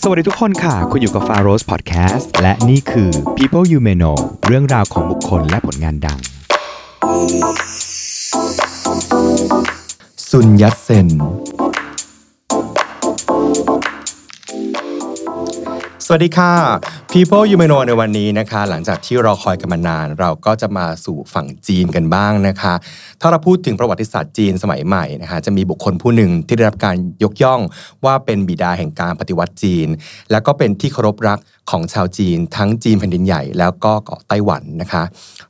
สวัสดีทุกคนค่ะ คุณอยู่กับ f a r o s Podcast และนี่คือ People You May Know เรื่องราวของบุคคลและผลงานดัง ซุนยัตเซน สวัสดีค่ะ People You May Know ในวันนี้นะคะ หลังจากที่เราคอยกันมานาน เราก็จะมาสู่ฝั่งจีนกันบ้างนะคะ ถ้าเราพูดถึงประวัติศาสตร์จีนสมัยใหม่นะคะจะมีบุคคลผู้หนึ่งที่ได้รับการยกย่องว่าเป็นบิดาแห่งการปฏิวัติจีน และก็เป็นที่เคารพรักของชาวจีน ทั้งจีนแผ่นดินใหญ่แล้วก็เกาะไต้หวันนะคะ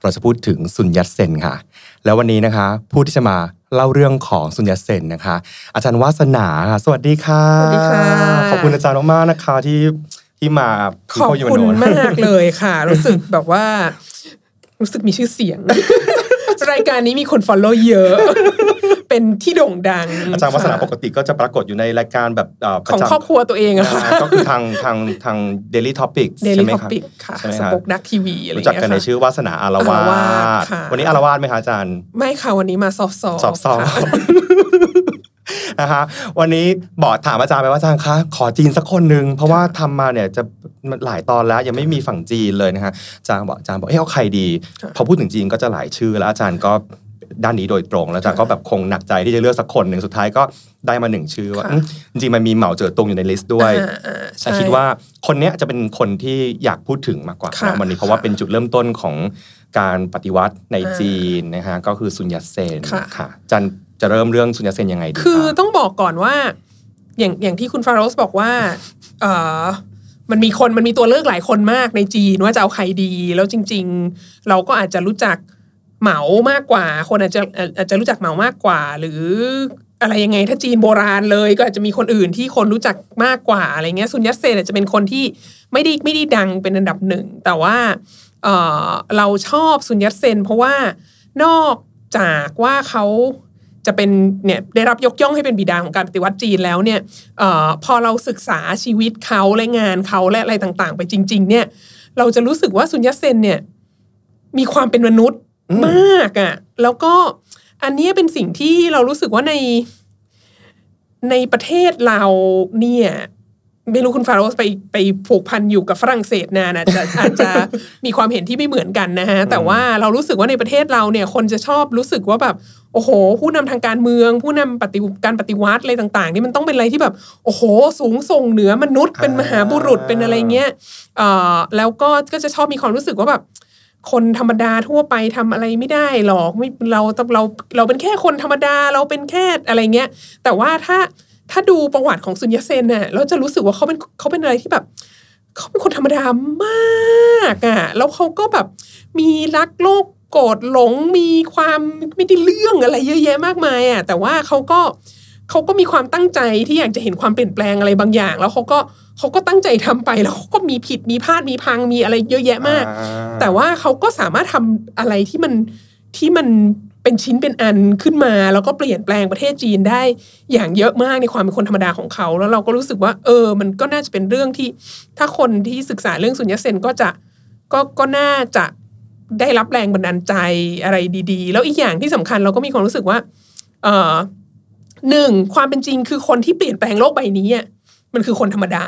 เราจะพูดถึงซุนยัตเซนค่ะ แล้ววันนี้นะคะ ผู้ที่จะมาเล่าเรื่องของซุนยัตเซนนะคะ อาจารย์วาสนาค่ะสวัสดีค่ะสวัสดีค่ะ ขอบคุณอาจารย์มากๆนะคะ ที่ ที่มาขอบ People You May คุณ Know มากเลยค่ะ รู้สึกแบบว่า รู้สึกมีชื่อเสียง รายการนี้มีคนฟอลโล่เยอะ เป็นที่โด่งดัง อาจารย์วัฒนาค่ะปกติก็จะปรากฏอยู่ในรายการแบบเปของระจำครอบครัวตัวเองอะค่ะอ่าก็คือทางทางทาง Daily Topic เดใช่ลี่ไหมท็อครับปิกค่ะใช่ไหมสครับปกดักทีวีอะไรอรู้ย่างจักเงี้ยกันในค่ะชื่อวาสนาอารวาอารวาสสค่ะวันนี้อารวาสไหมคะอาจารย์ ไม่ค่ะวันนี้มาซอฟต์ซอฟสอบสอบ นะคะวันนี้บอกถามอาจารย์ไปว่าอาจารย์คะขอจีนสักคนหนึ่งเพราะว่าทำมาเนี่ยจะหลายตอนแล้วยังไม่มีฝั่งจีนเลยนะคะอาจารย์บอกอาจารย์บอกเอ้เอาใครดี พอพูดถึงจีนก็จะหลายชื่อแล้วอาจารย์ก็ด้านนี้โดยตรงแล้วอาจารย์ก็แบบคงหนักใจที่จะเลือกสักคนหนึ่งสุดท้ายก็ได้มาหนึ่งชื่อว่าอืมจริงๆมันมีเหมาเจ๋อตงอยู่ในลิสต์ด้วยอ่าอ่าแต่ใช่คิดว่าคนเนี้ยจะเป็นคนที่อยากพูดถึงมากกว่าค่ะนะวันนี้เพราะว่าเป็นจุดเริ่มต้นของการปฏิวัติในอ่าจีนนะฮะก็คือซุนยัตเซนค่ะค่ะจัน จะเริ่มเรื่องซุนยัตเซนยังไงดีคือต้องบอกก่อนว่า อย่างอย่างที่คุณฟาโรสบอกว่า เออมันมีคนมันมีตัวเลือกหลายคนมากในจีนว่าจะเอาใครดี แล้วจริง ๆ เราก็อาจจะรู้จักเหมามากกว่า คนอาจจะอาจจะรู้จักเหมามากกว่า หรืออะไรยังไง ถ้าจีนโบราณเลยก็อาจจะมีคนอื่นที่คนรู้จักมากกว่าอะไรเงี้ยซุนยัตเซนอาจจะเป็นคนที่ไม่ได้ไม่ได้ดังเป็นอันดับหนึ่ง แต่ว่าเเราชอบซุนยัตเซนเพราะว่านอกจากว่าเขา จะเป็นเนี่ยได้รับยกย่องให้เป็นบิดาของการปฏิวัติจีนแล้วเนี่ยเออพอเราศึกษาชีวิตเขาและงานเขาและอะไรต่างๆ ไปจริง ๆ เนี่ย เราจะรู้สึกว่าซุนยัตเซนเนี่ย มีความเป็นมนุษย์มากอะ่ะ แล้วก็อันเนี้ยเป็นสิ่งที่เรารู้สึกว่าในในประเทศเราเนี่ยไม่รู้คุณฟาโรสไปไปผูกพันอยู่กับฝรั่งเศสนานอาจจะอาจจะมีความเห็นที่ไม่เหมือนกันนะฮะแต่ว่าเรารู้สึกว่าในประเทศเราเนี่ย คนจะชอบรู้สึกว่าแบบ โอ้โห ผู้นำทางการเมือง ผู้นำปฏิการปฏิวัติอะไรต่าง ๆ นี่มันต้องเป็นอะไรที่แบบ โอ้โห สูงส่งเหนือมนุษย์เป็นมหาบุรุษเป็นอะไรเงี้ยเอ่อแล้วก็ก็จะชอบมีความรู้สึกว่าแบบคนธรรมดาทั่วไปทำอะไรไม่ได้หรอกไม่เราเราเราเป็นแค่คนธรรมดาเราเป็นแค่อะไรเงี้ย แต่ว่าถ้าถ้าดูประวัติของซุนยัตเซนน่ะเราจะรู้สึกว่าเขาเป็นเขาเป็นอะไรที่แบบเขาเป็นคนธรรมดามากอะแล้วเขาก็แบบมีรักโลก โกรธหลงมีความไม่ได้เรื่องอะไรเยอะแยะมากมายอะแต่ว่าเขาก็เขาก็มีความตั้งใจที่อยากจะเห็นความเปลี่ยนแปลงอะไรบางอย่าง แล้วเขาก็เขาก็ตั้งใจทำไปแล้วเขาก็มีผิดมีพลาดมีพังมีอะไรเยอะแยะมากอ่าแต่ว่าเขาก็สามารถทำอะไรที่มันที่มันเป็นชิ้นเป็นอันขึ้นมา แล้วก็เปลี่ยนแปลงประเทศจีนได้อย่างเยอะมากในความเป็นคนธรรมดาของเขา แล้วเราก็รู้สึกว่า เออ มันก็น่าจะเป็นเรื่องที่ ถ้าคนที่ศึกษาเรื่องสุญญเซนก็จะก็ก็น่าจะ ได้รับแรงบันดาลใจอะไรดี ๆ แล้วอีกอย่างที่สำคัญเราก็มีความรู้สึกว่า เออหนึ่งความเป็นจริงคือคนที่เปลี่ยนแปลงโลกใบนี้อะมันคือคนธรรมดา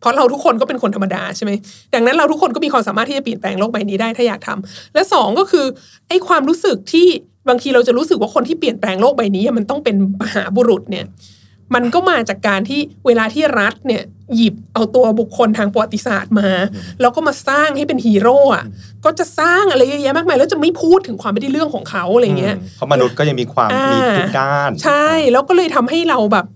เพราะเราทุกคนก็เป็นคนธรรมดาใช่ไหมดังนั้นเราทุกคนก็มีความสามารถที่จะเปลี่ยนแปลงโลกใบนี้ได้ถ้าอยากทำและสองก็คือไอ้ความรู้สึกที่บางทีเราจะรู้สึกว่าคนที่เปลี่ยนแปลงโลกใบนี้อะมันต้องเป็นมหาบุรุษเนี่ย มันก็มาจากการที่เวลาที่รัฐเนี่ยหยิบเอาตัวบุคคลทางประวัติศาสตร์มา แล้วก็มาสร้างให้เป็นฮีโร่อะก็จะสร้างอะไรเยอะแยะมากมายแล้วจะไม่พูดถึงความไม่ได้เรื่องของเขาอะไรเงี้ยมเพราะมนุษย์ก็ยังมีความอ่ามีมีทุกด้าน ใช่ แล้วก็เลยทำให้เราแบบ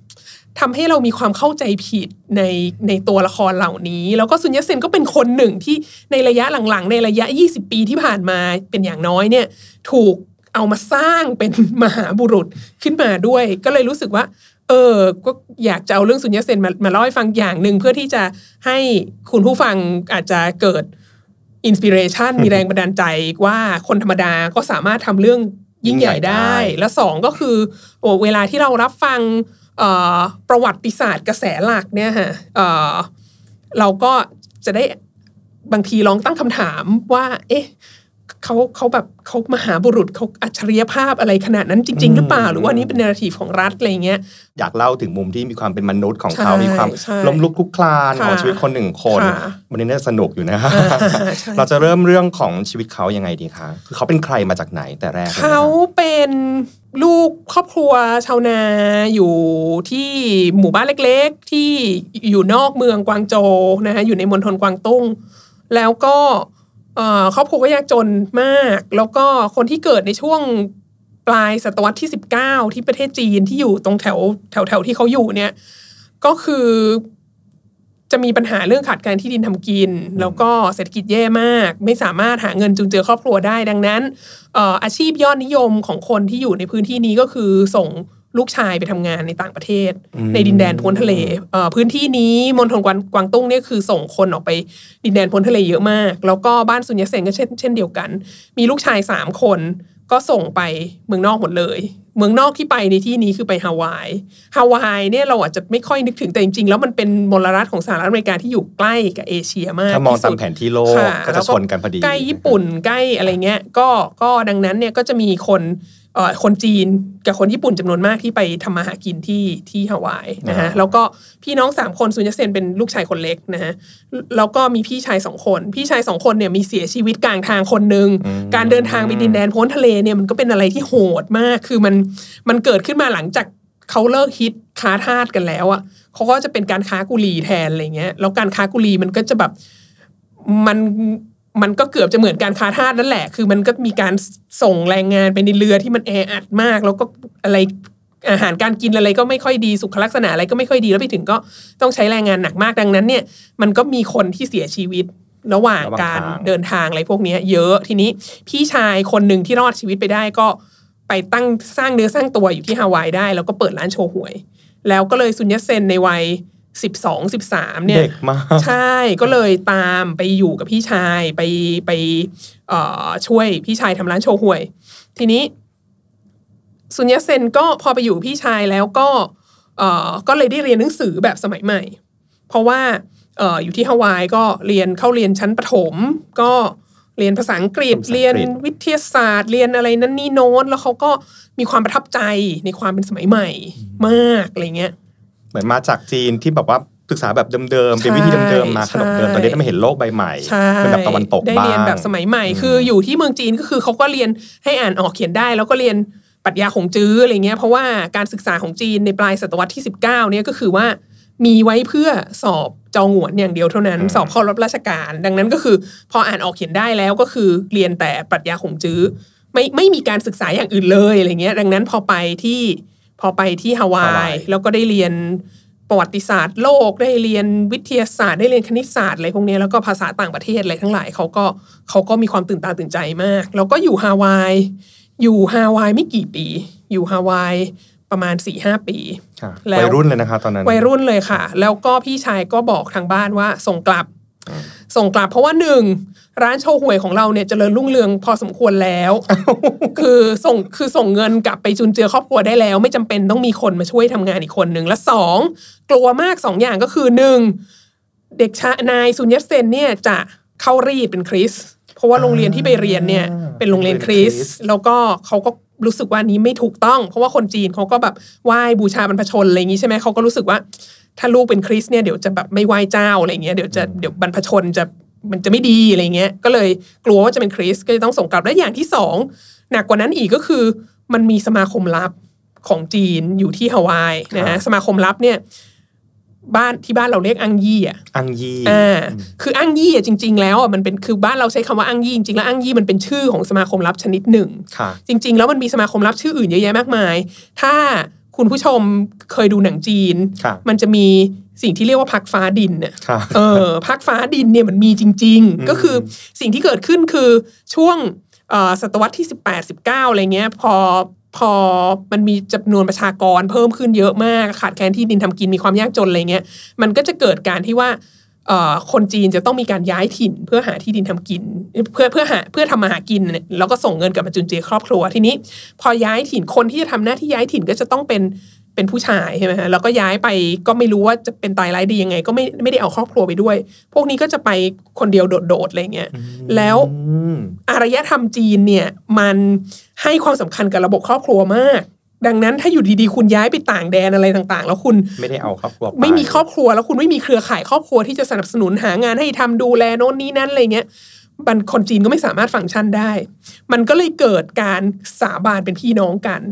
ทำให้เรามีความเข้าใจผิดในในตัวละครเหล่านี้ แล้วก็ซุนยัตเซนก็เป็นคนหนึ่งที่ในระยะหลังๆ ในระยะ 20 ปีที่ผ่านมาเป็นอย่างน้อยเนี่ย ถูกเอามาสร้างเป็นมหาบุรุษขึ้นมาด้วย ก็เลยรู้สึกว่า เออ ก็อยากจะเอาเรื่องซุนยัตเซนมามาเล่าให้ฟังอย่างหนึ่งเพื่อที่จะให้คุณผู้ฟังอาจจะเกิด inspiration มีแรงบันดาลใจว่าคนธรรมดาก็สามารถทำเรื่องยิ่งใหญ่ได้ และสองก็คือโอ้เวลาที่เรารับฟังเอ่อประวัติศาสตร์กระแสหลักเนี่ยฮะเอ่อเราก็จะได้บางทีลองตั้งคำถามว่า เอ๊ะ เขาเขาแบบเขามหาบุรุษเขาอัจฉริยภาพอะไรขนาดนั้นจริง ๆ หรือเปล่า หรือว่านี่เป็นเนราทีฟของรัฐอะไรเงี้ยอยากเล่าถึงมุมที่มีความเป็นมนุษย์ของเขาใช่มีความใช่ล้มลุกคลุกคลานค่ะของชีวิตคนหนึ่งคนค่ะวันนี้น่าจะสนุกอยู่นะใช่เราจะเริ่มเรื่องของชีวิตเขายังไงดีคะคือเขาเป็นใครมาจากไหนแต่แรกลยนะคะเขาเป็นลูกครอบครัวชาวนาอยู่ที่หมู่บ้านเล็กๆ ที่อยู่นอกเมืองกวางโจวนะคะอยู่ในมณฑลกวางตุ้ง แล้วก็เอ่อ ครอบครัวก็ยากจนมาก แล้วก็คนที่เกิดในช่วงปลายศตวรรษที่ 19 ที่ประเทศจีนที่อยู่ตรงแถวแถวแถวที่เขาอยู่เนี่ย ก็คือจะมีปัญหาเรื่องขาดแคลนที่ดินทำกิน แล้วก็เศรษฐกิจแย่มาก ไม่สามารถหาเงินจุนเจือครอบครัวได้ดังนั้นอาชีพยอดนิยมของคนที่อยู่ในพื้นที่นี้ก็คือส่ง ลูกชายไปทำงานในต่างประเทศ ในดินแดนพ้นทะเลเอ่อพื้นที่นี้มณฑลกวางกวางตุ้งเนี่ยคือส่งคนออกไปดินแดนพ้นทะเลเยอะมาก แล้วก็บ้านซุนยัตเซนก็เช่นเช่นเดียวกัน มีลูกชายสามคนก็ส่งไปเมืองนอกหมดเลย เมืองนอกที่ไปในที่นี้คือไปฮาวาย ฮาวายเนี่ยเราอาจจะไม่ค่อยนึกถึงแต่จริงๆ แล้วมันเป็นมลรัฐของสหรัฐอเมริกาที่อยู่ใกล้กับเอเชียมากถ้ามองที่ตามสุดแผนที่โลกค่ก็จะแล้วชนกันพอดี ใกล้ญี่ปุ่นใกล้อะไรเงี้ย ก็ก็ดังนั้นเนี่ยก็จะมีคนเอ่อ คนจีนกับคนญี่ปุ่นจำนวนมากที่ไปทำมาหากินที่ที่ฮาวายนะฮะอ่าแล้วก็พี่น้องสามคนซุนยัตเซนเป็นลูกชายคนเล็กนะฮะแล้วก็มีพี่ชายสองคน พี่ชายสองคนเนี่ยมีเสียชีวิตกลางทางคนหนึ่งการเดินทางไปดินแดนพ้นทะเลเนี่ยมันก็เป็นอะไรที่โหดมาก คือมันมันเกิดขึ้นมาหลังจากเขาเลิกฮิตค้าทาสกันแล้วอะเขาก็จะเป็นการค้ากุลีแทนอะไรเงี้ยแล้วการค้ากุลีมันก็จะแบบมัน มันก็เกือบจะเหมือนการค้าทาสนั่นแหละ คือมันก็มีการส่งแรงงานไปในเรือที่มันแออัดมาก แล้วก็อะไรอาหารการกินอะไรก็ไม่ค่อยดีสุขลักษณะอะไรก็ไม่ค่อยดีแล้วไปถึงก็ต้องใช้แรงงานหนักมากดังนั้นเนี่ยมันก็มีคนที่เสียชีวิตระหว่างางการาเดินทางอะไรพวกนี้เยอะทีนี้พี่ชายคนหนึ่งที่รอดชีวิตไปได้ก็ไปตั้งสร้างเนื้อสร้างตัวอยู่ที่ฮาวายได้ แล้วก็เปิดร้านโชว์หวย แล้วก็เลยซุนยัตเซนในวัย สิบสองสิบสามเนี่ยเด็กมากใช่ก็เลยตามไปอยู่กับพี่ชายไปไปเอ่อช่วยพี่ชายทำร้านโชห่วย ทีนี้ซุนยัตเซนก็พอไปอยู่กับพี่ชายแล้วก็เอ่อก็เลยได้เรียนหนังสือแบบสมัยใหม่ เพราะว่าเอ่ออยู่ที่ฮาวายก็เรียนเข้าเรียนชั้นประถม ก็เรียนภาษาอังกฤษภาษาอังกฤษเรียนวิทยาศาสตร์ เรียนอะไรนั่นนี่โน้นแล้วเขาก็มีความประทับใจในความเป็นสมัยใหม่มากอะไรเงี้ย เหมือนมาจากจีนที่แบบว่าศึกษาแบบเดิมๆเป็นวิธีเดิมๆมาขนบเดิมใช่ตอนนี้ได้มาเห็นโลกใบใหม่ใช่เป็นแบบตะวันตกได้บ้างเรียนแบบสมัยใหม่ คืออยู่ที่เมืองจีนก็คือเขาก็เรียนให้อ่านออกเขียนได้ แล้วก็เรียนปรัชญาของจื้ออะไรเงี้ยเพราะว่าการศึกษาของจีนในปลายศตวรรษที่ 19เนี่ยก็คือว่ามีไว้เพื่อสอบจองหวนอย่างเดียวเท่านั้น สอบเข้ารับราชการ ดังนั้นก็คือ พออ่านออกเขียนได้แล้วก็คือเรียนแต่ปรัชญาของจื้อไม่ไม่มีการศึกษาอย่างอื่นเลยอะไรเงี้ย ดังนั้นพอไปที่ พอไปที่ฮาวาฮาวายยแล้วก็ได้เรียนประวัติศาสตร์โลกได้เรียนวิทยาศาสตร์ ได้เรียนคณิตศาสตร์อะไรพวกเนี้ยแล้วก็ภาษาต่างประเทศอะไรทั้งหลายเขาก็เขาก็มีความตื่นตาตื่นใจมาก แล้วก็อยู่ฮาวาย อยู่ฮาวายไม่กี่ปี อยู่ฮาวายประมาณ4ี่ห้าปีค่ะแล้ววัยรุ่นเลยนะคะตอนนั้นวัยรุ่นเลยค่ะ แล้วก็พี่ชายก็บอกทางบ้านว่าส่งกลับ ส่งกลับเพราะว่าหนึ่งร้านโชว์หวยของเราเนี่ยเจริญรุ่งเรืองพอสมควรแล้ว คือส่งคือส่งเงินกลับไปจุนเจือครอบครัวได้แล้ว ไม่จำเป็นต้องมีคนมาช่วยทำงานอีกคนหนึ่งและสองกลัวมากสองอย่างก็คือหนึ่งเด็กชายนายซุนยัตเซนเนี่ยจะเข้ารีดเป็นคริสต์เพราะว่าโรงเรียนที่ไปเรียนเนี่ยเป็นโรงเรียนคริสต์แล้วก็เขาก็รู้สึกว่านี้ไม่ถูกต้อง เพราะว่าคนจีนเขาก็แบบไหว้บูชาบรรพชนอะไรอย่างนี้ใช่ไหมเขาก็รู้สึกว่า ถ้าลูกเป็นคริสต์เนี่ยเดี๋ยวจะแบบไม่ไหว้เจ้าอะไรเงี้ยเดี๋ยวจะเดี๋ยวบรรพชนจะมันจะไม่ดีอะไรเงี้ย ก็เลยกลัวว่าจะเป็นคริสต์ก็จะต้องส่งกลับและอย่างที่สองหนักกว่านั้นอีกก็คือมันมีสมาคมลับของจีนอยู่ที่ฮาวายนะฮะสมาคมลับเนี่ย บ้านที่บ้านเราเรียกอังยี่อะอังยี่อ่าคืออังยี่อะจริง ๆ แล้วอะมันเป็นคือบ้านเราใช้คำว่าอังยี่จริงๆแล้วอังยี่มันเป็นชื่อของสมาคมลับชนิดหนึ่งค่ะจริง ๆ แล้วมันมีสมาคมลับชื่ออื่นเยอะแยะมากมาย ถ้า คุณผู้ชมเคยดูหนังจีนค่ะมันจะมีสิ่งที่เรียกว่าพักฟ้าดินเนี่ยค่ะเออพักฟ้าดินเนี่ยมันมีจริง ๆ ก็คือสิ่งที่เกิดขึ้นคือช่วงเอ่อศตวรรษที่ 18 19อะไรเงี้ย พอพอมันมีจำนวนประชากรเพิ่มขึ้นเยอะมาก ขาดแคลนที่ดินทำกินมีความยากจนอะไรเงี้ยมันก็จะเกิดการที่ว่าเอ่อ คนจีนจะต้องมีการย้ายถิ่น เพื่อหาที่ดินทำกิน เพื่อเพื่อหาเพื่อทำมาหากินเนี่ยแล้วก็ส่งเงินกลับมาจุนเจือครอบครัวทีนี้ พอย้ายถิ่นคนที่จะทำหน้าที่ย้ายถิ่นก็จะต้องเป็นเเป็นผู้ชายใช่ไหมฮะแล้วก็ย้ายไปก็ไม่รู้ว่าจะเป็นตายร้ายดียังไง ก็ไม่ไม่ได้เอาครอบครัวไปด้วย พวกนี้ก็จะไปคนเดียวโดดๆอะไรเงี้ยแล้วอืมอารยธรรมจีนเนี่ยมันให้ความสำคัญกับระบบครอบครัวมาก ดังนั้นถ้าอยู่ดีๆ คุณย้ายไปต่างแดนอะไรต่างๆ แล้วคุณไม่ได้เอาครอบครัวปไม่มีครอบครัวแล้วคุณไม่มีเครือข่ายครอบครัวที่จะสนับสนุนหางานให้ทำดูแลโน่นนี้นั่นอะไรเงี้ยมันคนจีนก็ไม่สามารถฟังก์ชันได้ มันก็เลยเกิดการสาบานเป็นพี่น้องกัน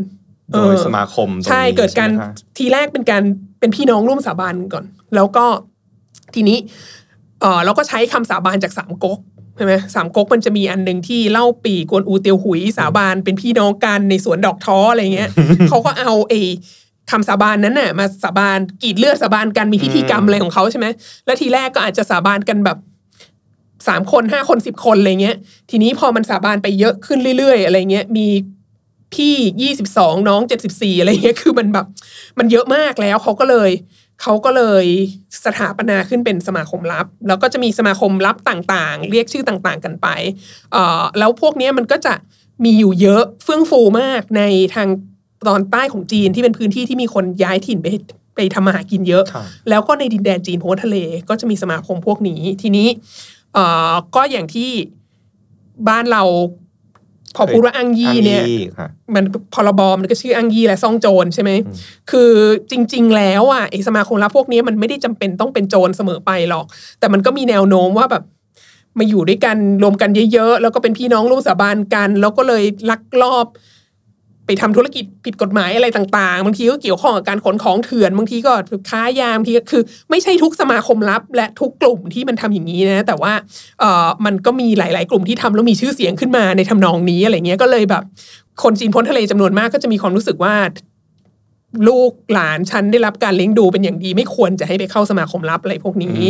โดยสมาคมตรงนี้ใช่เกิดการใช่ไหมคะทีแรกเป็นการเป็นพี่น้องร่วมสาบานกันก่อน แล้วก็ทีนี้เออเราก็ใช้คำสาบานจากสามก๊ก ใช่ไหมสามก๊กมันจะมีอันหนึ่งที่เล่าปีกวนอูเตียวหุยสาบานเป็นพี่น้องกันในสวนดอกท้ออะไรเงี้ยเขาก็เอาไอ้คำสาบานนั้นน่ะมาสาบานกรีดเลือดสาบานกันมีพิธีกรรมอะไรของเขาใช่ไหมแล้วทีแรกก็อาจจะสาบานกันแบบสามคนห้าคนสิบคนอะไรเงี้ย ทีนี้พอมันสาบานไปเยอะขึ้นเรื่อยๆ อะไรเงี้ยมีพี่ยี่สิบสองน้องเจ็ดสิบสี่อะไรเงี้ยคือมันแบบ มันเยอะมากแล้วเขาก็เลย เขาก็เลยสถาปนาขึ้นเป็นสมาคมลับ แล้วก็จะมีสมาคมลับต่างๆ เรียกชื่อต่างๆกันไปเอ่อแล้วพวกเนี้ยมันก็จะมีอยู่เยอะเฟื่องฟูมากในทางตอนใต้ของจีนที่เป็นพื้นที่ที่มีคนย้ายถิ่นไปไปทำมาหากินเยอะค่ะแล้วก็ในดินแดนจีนพ้นทะเล ก็จะมีสมาคมพวกนี้ทีนี้เอ่อก็อย่างที่บ้านเรา พอพูดว่าอังยี่เนี่ยอ้างยี่ค่ะมันพรบมันก็ชื่ออังยี่และซ่องโจรใช่ไหมคือจริง ๆ แล้วอะไอสมาคมลับพวกนี้มันไม่ได้จำเป็นต้องเป็นโจรเสมอไปหรอก แต่มันก็มีแนวโน้มว่าแบบมาอยู่ด้วยกันรวมกันเยอะๆ แล้วก็เป็นพี่น้องร่วมสาบานกัน แล้วก็เลยลักลอบ ไปทำธุรกิจผิดกฎหมายอะไรต่างๆ บางทีก็เกี่ยวข้องกับการขนของเถื่อนบางทีก็ค้ายาบางทีก็คือ ไม่ใช่ทุกสมาคมลับ และทุกกลุ่มที่มันทำอย่างนี้นะ แต่ว่าเออมันก็มีหลาย ๆ กลุ่มที่ทำแล้วมีชื่อเสียงขึ้นมาในทำนองนี้อะไรเงี้ยก็เลยแบบ คนจีนพ้นทะเลจำนวนมากก็จะมีความรู้สึกว่า ลูกหลานฉันได้รับการเลี้ยงดูเป็นอย่างดี ไม่ควรจะให้ไปเข้าสมาคมลับอะไรพวกนี้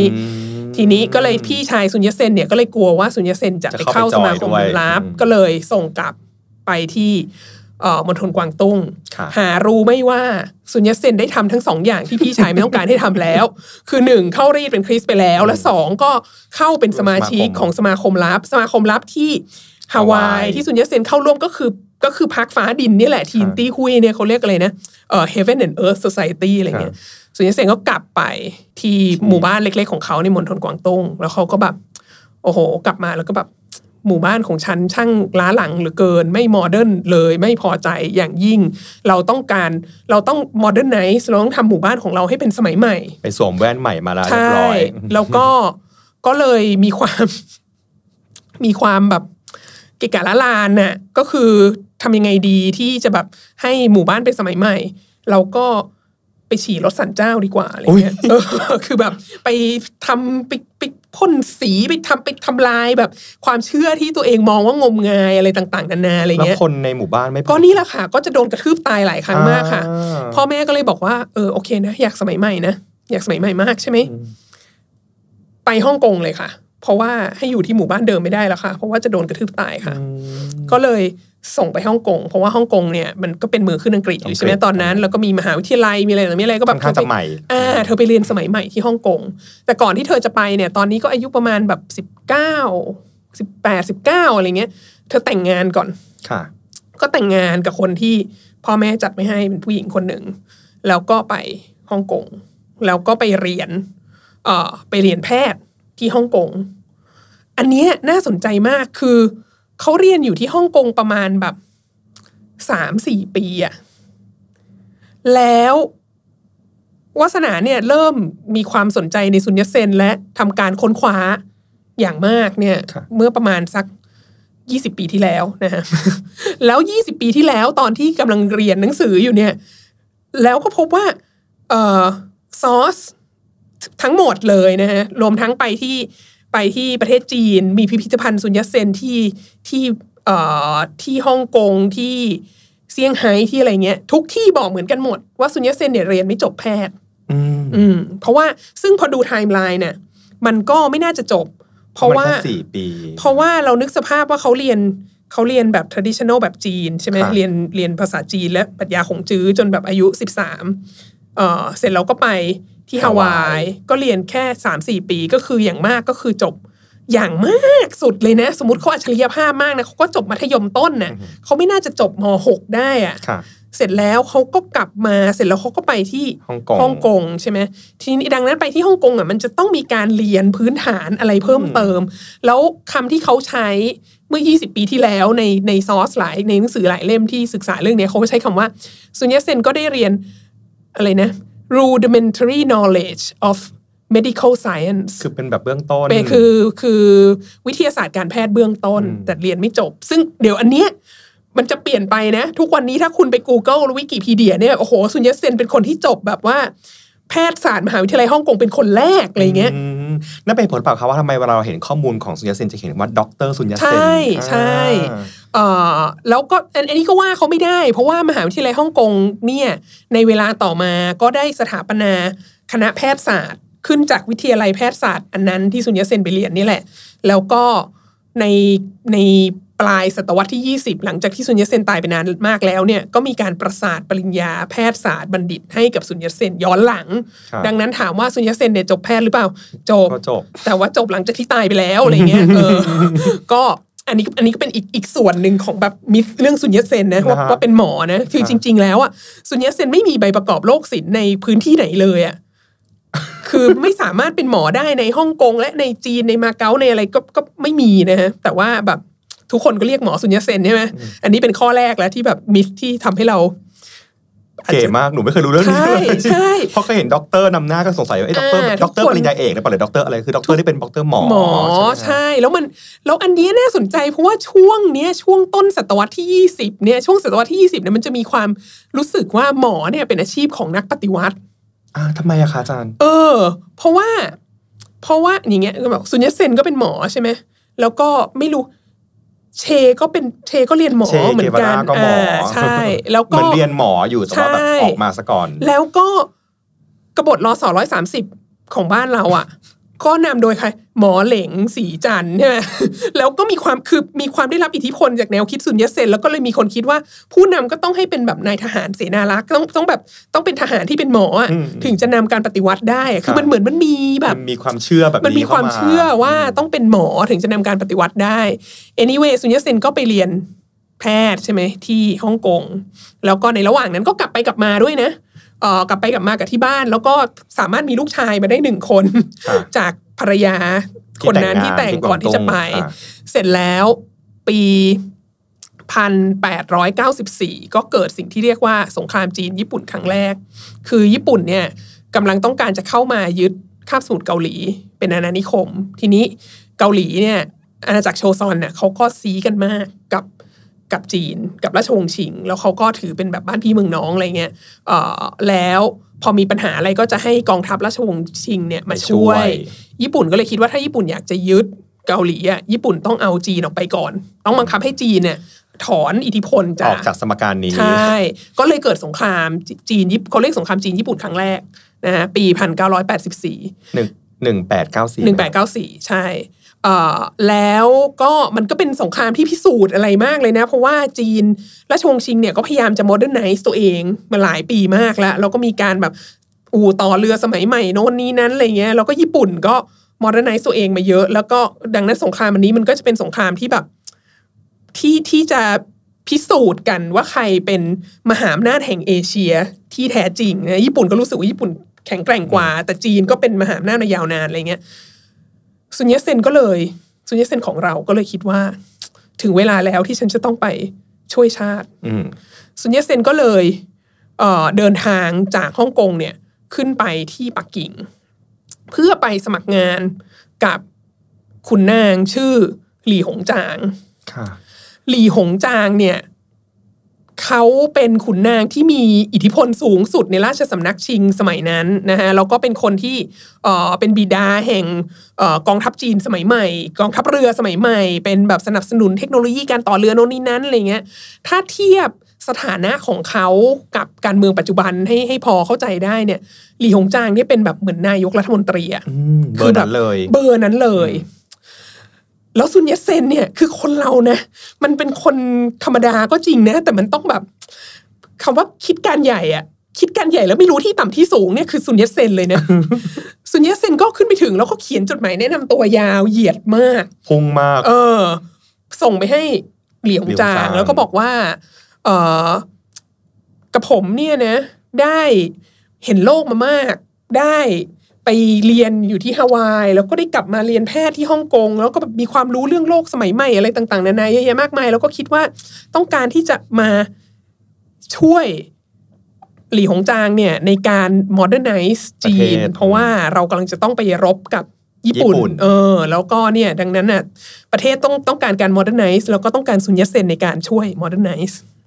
ทีนี้ก็เลยพี่ชายซุนยตเซนเนี่ยก็เลยกลัวว่าซุนยตเซนจะไปเข้าสมาคมลับก็เลยส่งกลับไปที่เอ่อ มณฑลกวางตุ้งค่ะหารู้ไม่ว่าซุนยตเซนได้ทำทั้งสองอย่างที่พี่ชายไม่ต้องการให้ทำแล้ว คือหนึ่งเข้ารีดเป็นคริสต์ไปแล้ว และสองก็เข้าเป็นสมาชิกของสมาคมลับ สมาคมลับที่ฮาวายที่ซุนยตเซนเข้าร่วมก็คือก็คือพักฟ้าดินนี่แหละทีนตี้คุยเนี่ยเขาเรียกอะไรนะเอ่อ Heaven and Earth Society อะไรเงี้ยสุนยเซนก็กลับไปที่หมู่บ้านเล็ก ๆ ของเขาในมณฑลกวางตุ้งแล้วเขาก็แบบโอ้โห กลับมาแล้วก็แบบ หมู่บ้านของฉันช่างล้าหลังเหลือเกิน ไม่ modern เลยไม่พอใจอย่างยิ่ง เราต้องการเราต้อง modernize เราต้องทำหมู่บ้านของเราให้เป็นสมัยใหม่ ไปสวมแว่นใหม่มาแล้วเรียใช่บร้อยแล้วก็ก็เลยมีความ มีความแบบเกะกะระรานน่ะก็คือทำยังไงดีที่จะแบบให้หมู่บ้านเป็นสมัยใหม่ เราก็ไปฉี่รดศาลเจ้าดีกว่าอะไรเงี้ยเออคือแบบไปทำไปไป พ่นสีไปทำไปทำลายแบบ ความเชื่อที่ตัวเองมองว่างมงายอะไรต่างๆนานาอะไรแล้วเงี้ยคนในหมู่บ้านไม่ก็นี่แหละค่ะ ก็จะโดนกระทืบตายหลายครั้งมากค่ะอ่าพ่อแม่ก็เลยบอกว่าเออโอเคนะอยากสมัยใหม่นะอยากสมัยใหม่มากใช่ไหมไปฮ่องกงเลยค่ะ เพราะว่าให้อยู่ที่หมู่บ้านเดิมไม่ได้แล้วค่ะ เพราะว่าจะโดนกระทืบตายค่ะ ก็เลย ส่งไปฮ่องกงเพราะว่าฮ่องกงเนี่ยมันก็เป็นเมืองขึ้นอังกฤษอยู่ใช่ไหมอังกฤษตอนนั้น แล้วก็มีมหาวิทยาลัยมีอะไรต่างๆมีอะไรก็แบค่อบนข้างจะใหม่อ่าเธอไปเรียนสมัยใหม่ที่ฮ่องกงแต่ก่อนที่เธอจะไปเนี่ยตอนนี้ก็อายุประมาณแบบสิบเก้าสิบแปดสิบเก้าอะไรเงี้ย เธอแต่งงานก่อนค่ะ ก็แต่งงานกับคนที่พ่อแม่จัดไม่ให้เป็นผู้หญิงคนหนึ่งแล้วก็ไปฮ่องกงแล้วก็ไปเรียนเอ่อไปเรียนแพทย์ที่ฮ่องกงอันเนี้ยน่าสนใจมากคือ เขาเรียนอยู่ที่ฮ่องกงประมาณแบบสามสี่ปีอะแล้ววาสนาเนี่ยเริ่มมีความสนใจในซุนยัตเซนและทำการค้นคว้าอย่างมากเนี่ยครับเมื่อประมาณสักยี่สิบปีที่แล้วนะฮะแล้วยี่สิบปีที่แล้วตอนที่กำลังเรียนหนังสืออยู่เนี่ย แล้วก็พบว่าเอ่อซอสทั้งหมดเลยนะฮะรวมทั้งไปที่ ไปที่ประเทศจีน มีพิพิธภัณฑ์ซุนยัตเซนที่ที่เอ่อที่ฮ่องกงที่เซี่ยงไฮ้ที่อะไรเงี้ย ทุกที่บอกเหมือนกันหมด ว่าซุนยัตเซนเนี่ยเรียนไม่จบแพทย์อืมอืมเพราะว่าซึ่งพอดูไทม์ไลน์เนี่ยมันก็ไม่น่าจะจบ เพราะว่ามันแค่สี่ปี เพราะว่าเรานึกสภาพว่าเขาเรียนเขาเรียนแบบ traditional แบบจีนใช่ไหมครับเรียนเรียนภาษาจีนและปรัชญาขงจื๊อจนแบบอายุสิบสามเออเสร็จแล้วก็ไป ที่ฮาวาย ก็เรียนแค่สามสี่ปีก็คืออย่างมากก็คือจบอย่างมากสุดเลยนะ สมมติเขาอัจฉริยภาพมากนะเขาก็จบมัธยมต้นน่ะเขาไม่น่าจะจบมหกได้อะค่ะเสร็จแล้วเขาก็กลับมาเสร็จแล้วเขาก็ไปที่ฮ่องกงฮ่องกงใช่ไหมทีนี้ดังนั้นไปที่ฮ่องกงอะมันจะต้องมีการเรียนพื้นฐานอะไรเพิ่มเติม แล้วคำที่เขาใช้เมื่อ 20 ปีที่แล้วในในซอสหลายในหนังสือหลายเล่มที่ศึกษาเรื่องเนี้ยเขาก็ใช้คำว่าซุนยัตเซนก็ได้เรียนอะไรนะ rudimentary knowledge of medical science คือเป็นแบบเบื้องต้นเป็นคือคือวิทยาศาสตร์การแพทย์เบื้องต้น แต่เรียนไม่จบ ซึ่งเดี๋ยวอันเนี้ยมันจะเปลี่ยนไปนะ ทุกวันนี้ถ้าคุณไป Google หรือวิกิพีเดียเนี่ยโอ้โหซุนยัตเซนเป็นคนที่จบแบบว่า แพทยศาสตร์มหาวิทยาลัยฮ่องกงเป็นคนแรกอะไรเงี้ยอืม นั่นเป็นผลเปล่าครับว่าทำไมเวลาเราเห็นข้อมูลของซุนยัตเซนจะเห็นว่าด็อกเตอร์ซุนยัตเซน ใช่ใช่อ่าเอ่อแล้วก็อันอันนี้ก็ว่าเขาไม่ได้ เพราะว่ามหาวิทยาลัยฮ่องกงเนี่ยในเวลาต่อมาก็ได้สถาปนาคณะแพทยศาสตร์ขึ้นจากวิทยาลัยแพทยศาสตร์อันนั้นที่ซุนยัตเซนไปเรียนนี่แหละ แล้วก็ในใน ปลายศตวรรษที่ 20 หลังจากที่ซุนยัตเซนตายไปนานมากแล้วเนี่ยก็มีการประสาทปริญญาแพทยศาสตร์บัณฑิตให้กับซุนยัตเซนย้อนหลังครับดังนั้นถามว่าซุนยัตเซนเนี่ยจบแพทย์หรือเปล่าจบก็จบ แต่ว่าจบหลังจากที่ตายไปแล้วอะไรเงี้ยเออก็อันนี้อันนี้ก็เป็นอีกอีกส่วนหนึ่งของแบบมิสเรื่องสุญญเซนนะว่านะฮะว่าเป็นหมอนะคือครับจริง ๆ แล้วอะซุนยัตเซนไม่มีใบประกอบโรคศิลป์ในพื้นที่ไหนเลยอะคือไม่สามารถเป็นหมอได้ในฮ่องกงและในจีนในมาเก๊าในอะไรก็ก็ไม่มีนะฮะแต่ว่าแบบ ทุกคนก็เรียกหมอซุนยัตเซนใช่ไหมอันนี้เป็นข้อแรกแล้วที่แบบ myth ที่ทำให้เราเก๋มาก หนูไม่เคยรู้เรื่องนี้ใช่เลยใช่เพราะเคยเห็นด็อกเตอร์นำหน้าก็สงสัยว่าไอ้ด็อกเตอร์อ่าด็อกเตอร์ทุกคนปริญญาเอกหรือเปล่าหรือด็อกเตอร์อะไรคือด็อกเตอร์ที่เป็นด็อกเตอร์หมอหมอไหมใช่ แล้วมันแล้วอันเนี้ยน่าสนใจเพราะว่าช่วงเนี้ยช่วงต้นศตวรรษที่ 20เนี่ยช่วงศตวรรษที่ 20เนี่ยมันจะมีความรู้สึกว่าหมอเนี่ยเป็นอาชีพของนักปฏิวัติอ่าทำไมอะคะอาจารย์ เออ เพราะว่า เพราะว่าอย่างเงี้ยแบบซุนยัตเซนก็เป็นหมอใช่ไหมแล้วก็ไม่รู้ เชก็เป็นเชก็เรียนหมอเชเหมือนกันเกวาราก็หมออ่าใช่ แล้วเหก็มือนเรียนหมออยู่แต่ว่าแบบใช่ออกมาซะก่อน แล้วก็กบฏรอสอร้อยสามสิบของบ้านเราอะ ก็นำโดยใครหมอเหลงสีจันทร์ใช่ไหมแล้วก็มีความคือมีความได้รับอิทธิพลจากแนวคิดซุนยัตเซนแล้วก็เลยมีคนคิดว่า ผู้นำก็ต้องให้เป็นแบบนายทหารเสนารักษ์ต้องต้องแบบต้องเป็นทหารที่เป็นหมออะอืมถึงจะนำการปฏิวัติได้อะคือครับมันเหมือนมันมีแบบมันมีความเชื่อแบบมันมีความข้เชื่อว่าต้องเป็นหมอถึงจะนำการปฏิวัติได้ anyway ซุนยัตเซนก็ไปเรียนแพทย์ใช่ไหมที่ฮ่องกงแล้วก็ในระหว่างนั้นก็กลับไปกลับมาด้วยนะ เอ่อกลับไปกลับมากับที่บ้าน แล้วก็สามารถมีลูกชายมาได้หนึ่งคนครับจากภรรยาคนนั้นที่แต่งก่อนที่จะไปอ่าเสร็จแล้วปีพันแปดร้อยเก้าสิบสี่ก็เกิดสิ่งที่เรียกว่าสงครามจีนญี่ปุ่นครั้งแรก คือญี่ปุ่นเนี่ยกำลังต้องการจะเข้ามายึดคาบสมุทรเกาหลี เป็นอาณานิคม ทีนี้เกาหลีเนี่ยอาณาจักรโชซอนเนี่ยเขาก็ซีกันมากกับ กับจีนกับราชวงศ์ชิง แล้วเขาก็ถือเป็นแบบบ้านพี่เมืองน้องอะไรเงี้ยเอ่อแล้วพอมีปัญหาอะไรก็จะให้กองทัพราชวงศ์ชิงเนี่ยมาช่วย ญี่ปุ่นก็เลยคิดว่าถ้าญี่ปุ่นอยากจะยึดเกาหลีอะญี่ปุ่นต้องเอาจีนออกไปก่อน ต้องบังคับให้จีนเนี่ยถอนอิทธิพลอจาอกกจากสมการนี้ใช่ก็เลยเกิดสงครามจีนญี่ปุ่นเขาเรียกสงครามจีนญี่ปุ่นครั้งแรกนะฮะปีพันเก้าร้อยแปดสิบสี่หนึ่งหนึ่งแปดเก้าสี่หนึ่งแปดเก้าสี่ใช่เอ่อ แล้วก็มันก็เป็นสงครามที่พิสูจน์อะไรมากเลยนะ เพราะว่าจีนราชวงศ์ชิงเนี่ยก็พยายามจะ modernize ตัวเองมาหลายปีมากแล้วแล้วก็มีการแบบอู่ต่อเรือสมัยใหม่โน่นนี้นั้นอะไรเงี้ยแล้วก็ญี่ปุ่นก็ modernize ตัวเองมาเยอะ แล้วก็ดังนั้นสงครามอันนี้มันก็จะเป็นสงครามที่แบบที่ที่จะพิสูจน์กันว่าใครเป็นมหาอำนาจแห่งเอเชียที่แท้จริงนะญี่ปุ่นก็รู้สึกว่าญี่ปุ่นแข็งแกร่งกว่า แต่จีนก็เป็นมหาอำนาจมายาวนานอะไรเงี้ย ซุนยัตเซนก็เลยซุนยัตเซนของเราก็เลยคิดว่า ถึงเวลาแล้วที่ฉันจะต้องไปช่วยชาติอืมซุนยัตเซนก็เลยเอ่อเดินทางจากฮ่องกงเนี่ยขึ้นไปที่ปักกิ่ง เพื่อไปสมัครงานกับคุณนางชื่อหลี่หงจางค่ะหลี่หงจางเนี่ย เขาเป็นขุนนางที่มีอิทธิพลสูงสุดในราชสำนักชิงสมัยนั้นนะฮะแล้วก็เป็นคนที่เอ่อเป็นบิดาแห่งเออกองทัพจีนสมัยใหม่ กองทัพเรือสมัยใหม่ เป็นแบบสนับสนุนเทคโนโลยีการต่อเรือโน่นนี่นั้นอะไรเงี้ยถ้าเทียบสถานะของเขากับการเมืองปัจจุบันให้ให้พอเข้าใจได้เนี่ยหลี่หงจางเนี่ยเป็นแบบเหมือนนายกรัฐมนตรีอะอืมเบอร์นั้นเลยเบอร์นั้นเลย แล้วซุนยัตเซนเนี่ยคือคนเรานะมันเป็นคนธรรมดาก็จริงนะ แต่มันต้องแบบคำว่าคิดการใหญ่อะคิดการใหญ่แล้วไม่รู้ที่ต่ำที่สูงเนี่ยคือซุนยัตเซนเลยนะซุนยัตเซนก็ขึ้นไปถึงแล้วก็เขียนจดหมายแนะนำตัวยาวเหยียดมากพุ่งมาก เออ ส่งไปให้เหลียงจางเหลียงจางแล้วก็บอกว่า เออกับผมเนี่ยนะ ได้เห็นโลกมามาก ได้ ไปเรียนอยู่ที่ฮาวาย แล้วก็ได้กลับมาเรียนแพทย์ที่ฮ่องกง แล้วก็แบบมีความรู้เรื่องโลกสมัยใหม่อะไรต่างๆนานาเยอะแยะมากมาย แล้วก็คิดว่าต้องการที่จะมาช่วยหลี่หงจางเนี่ยในการ modernize ประจีเทนศเพราะว่าเรากำลังจะต้องไปรบกับญี่ปุ่นญี่ปุ่น เออ แล้วก็เนี่ยดังนั้นน่ะประเทศต้องต้องการการ modernize แล้วก็ต้องการซุนยัตเซนในการช่วย modernize มั่น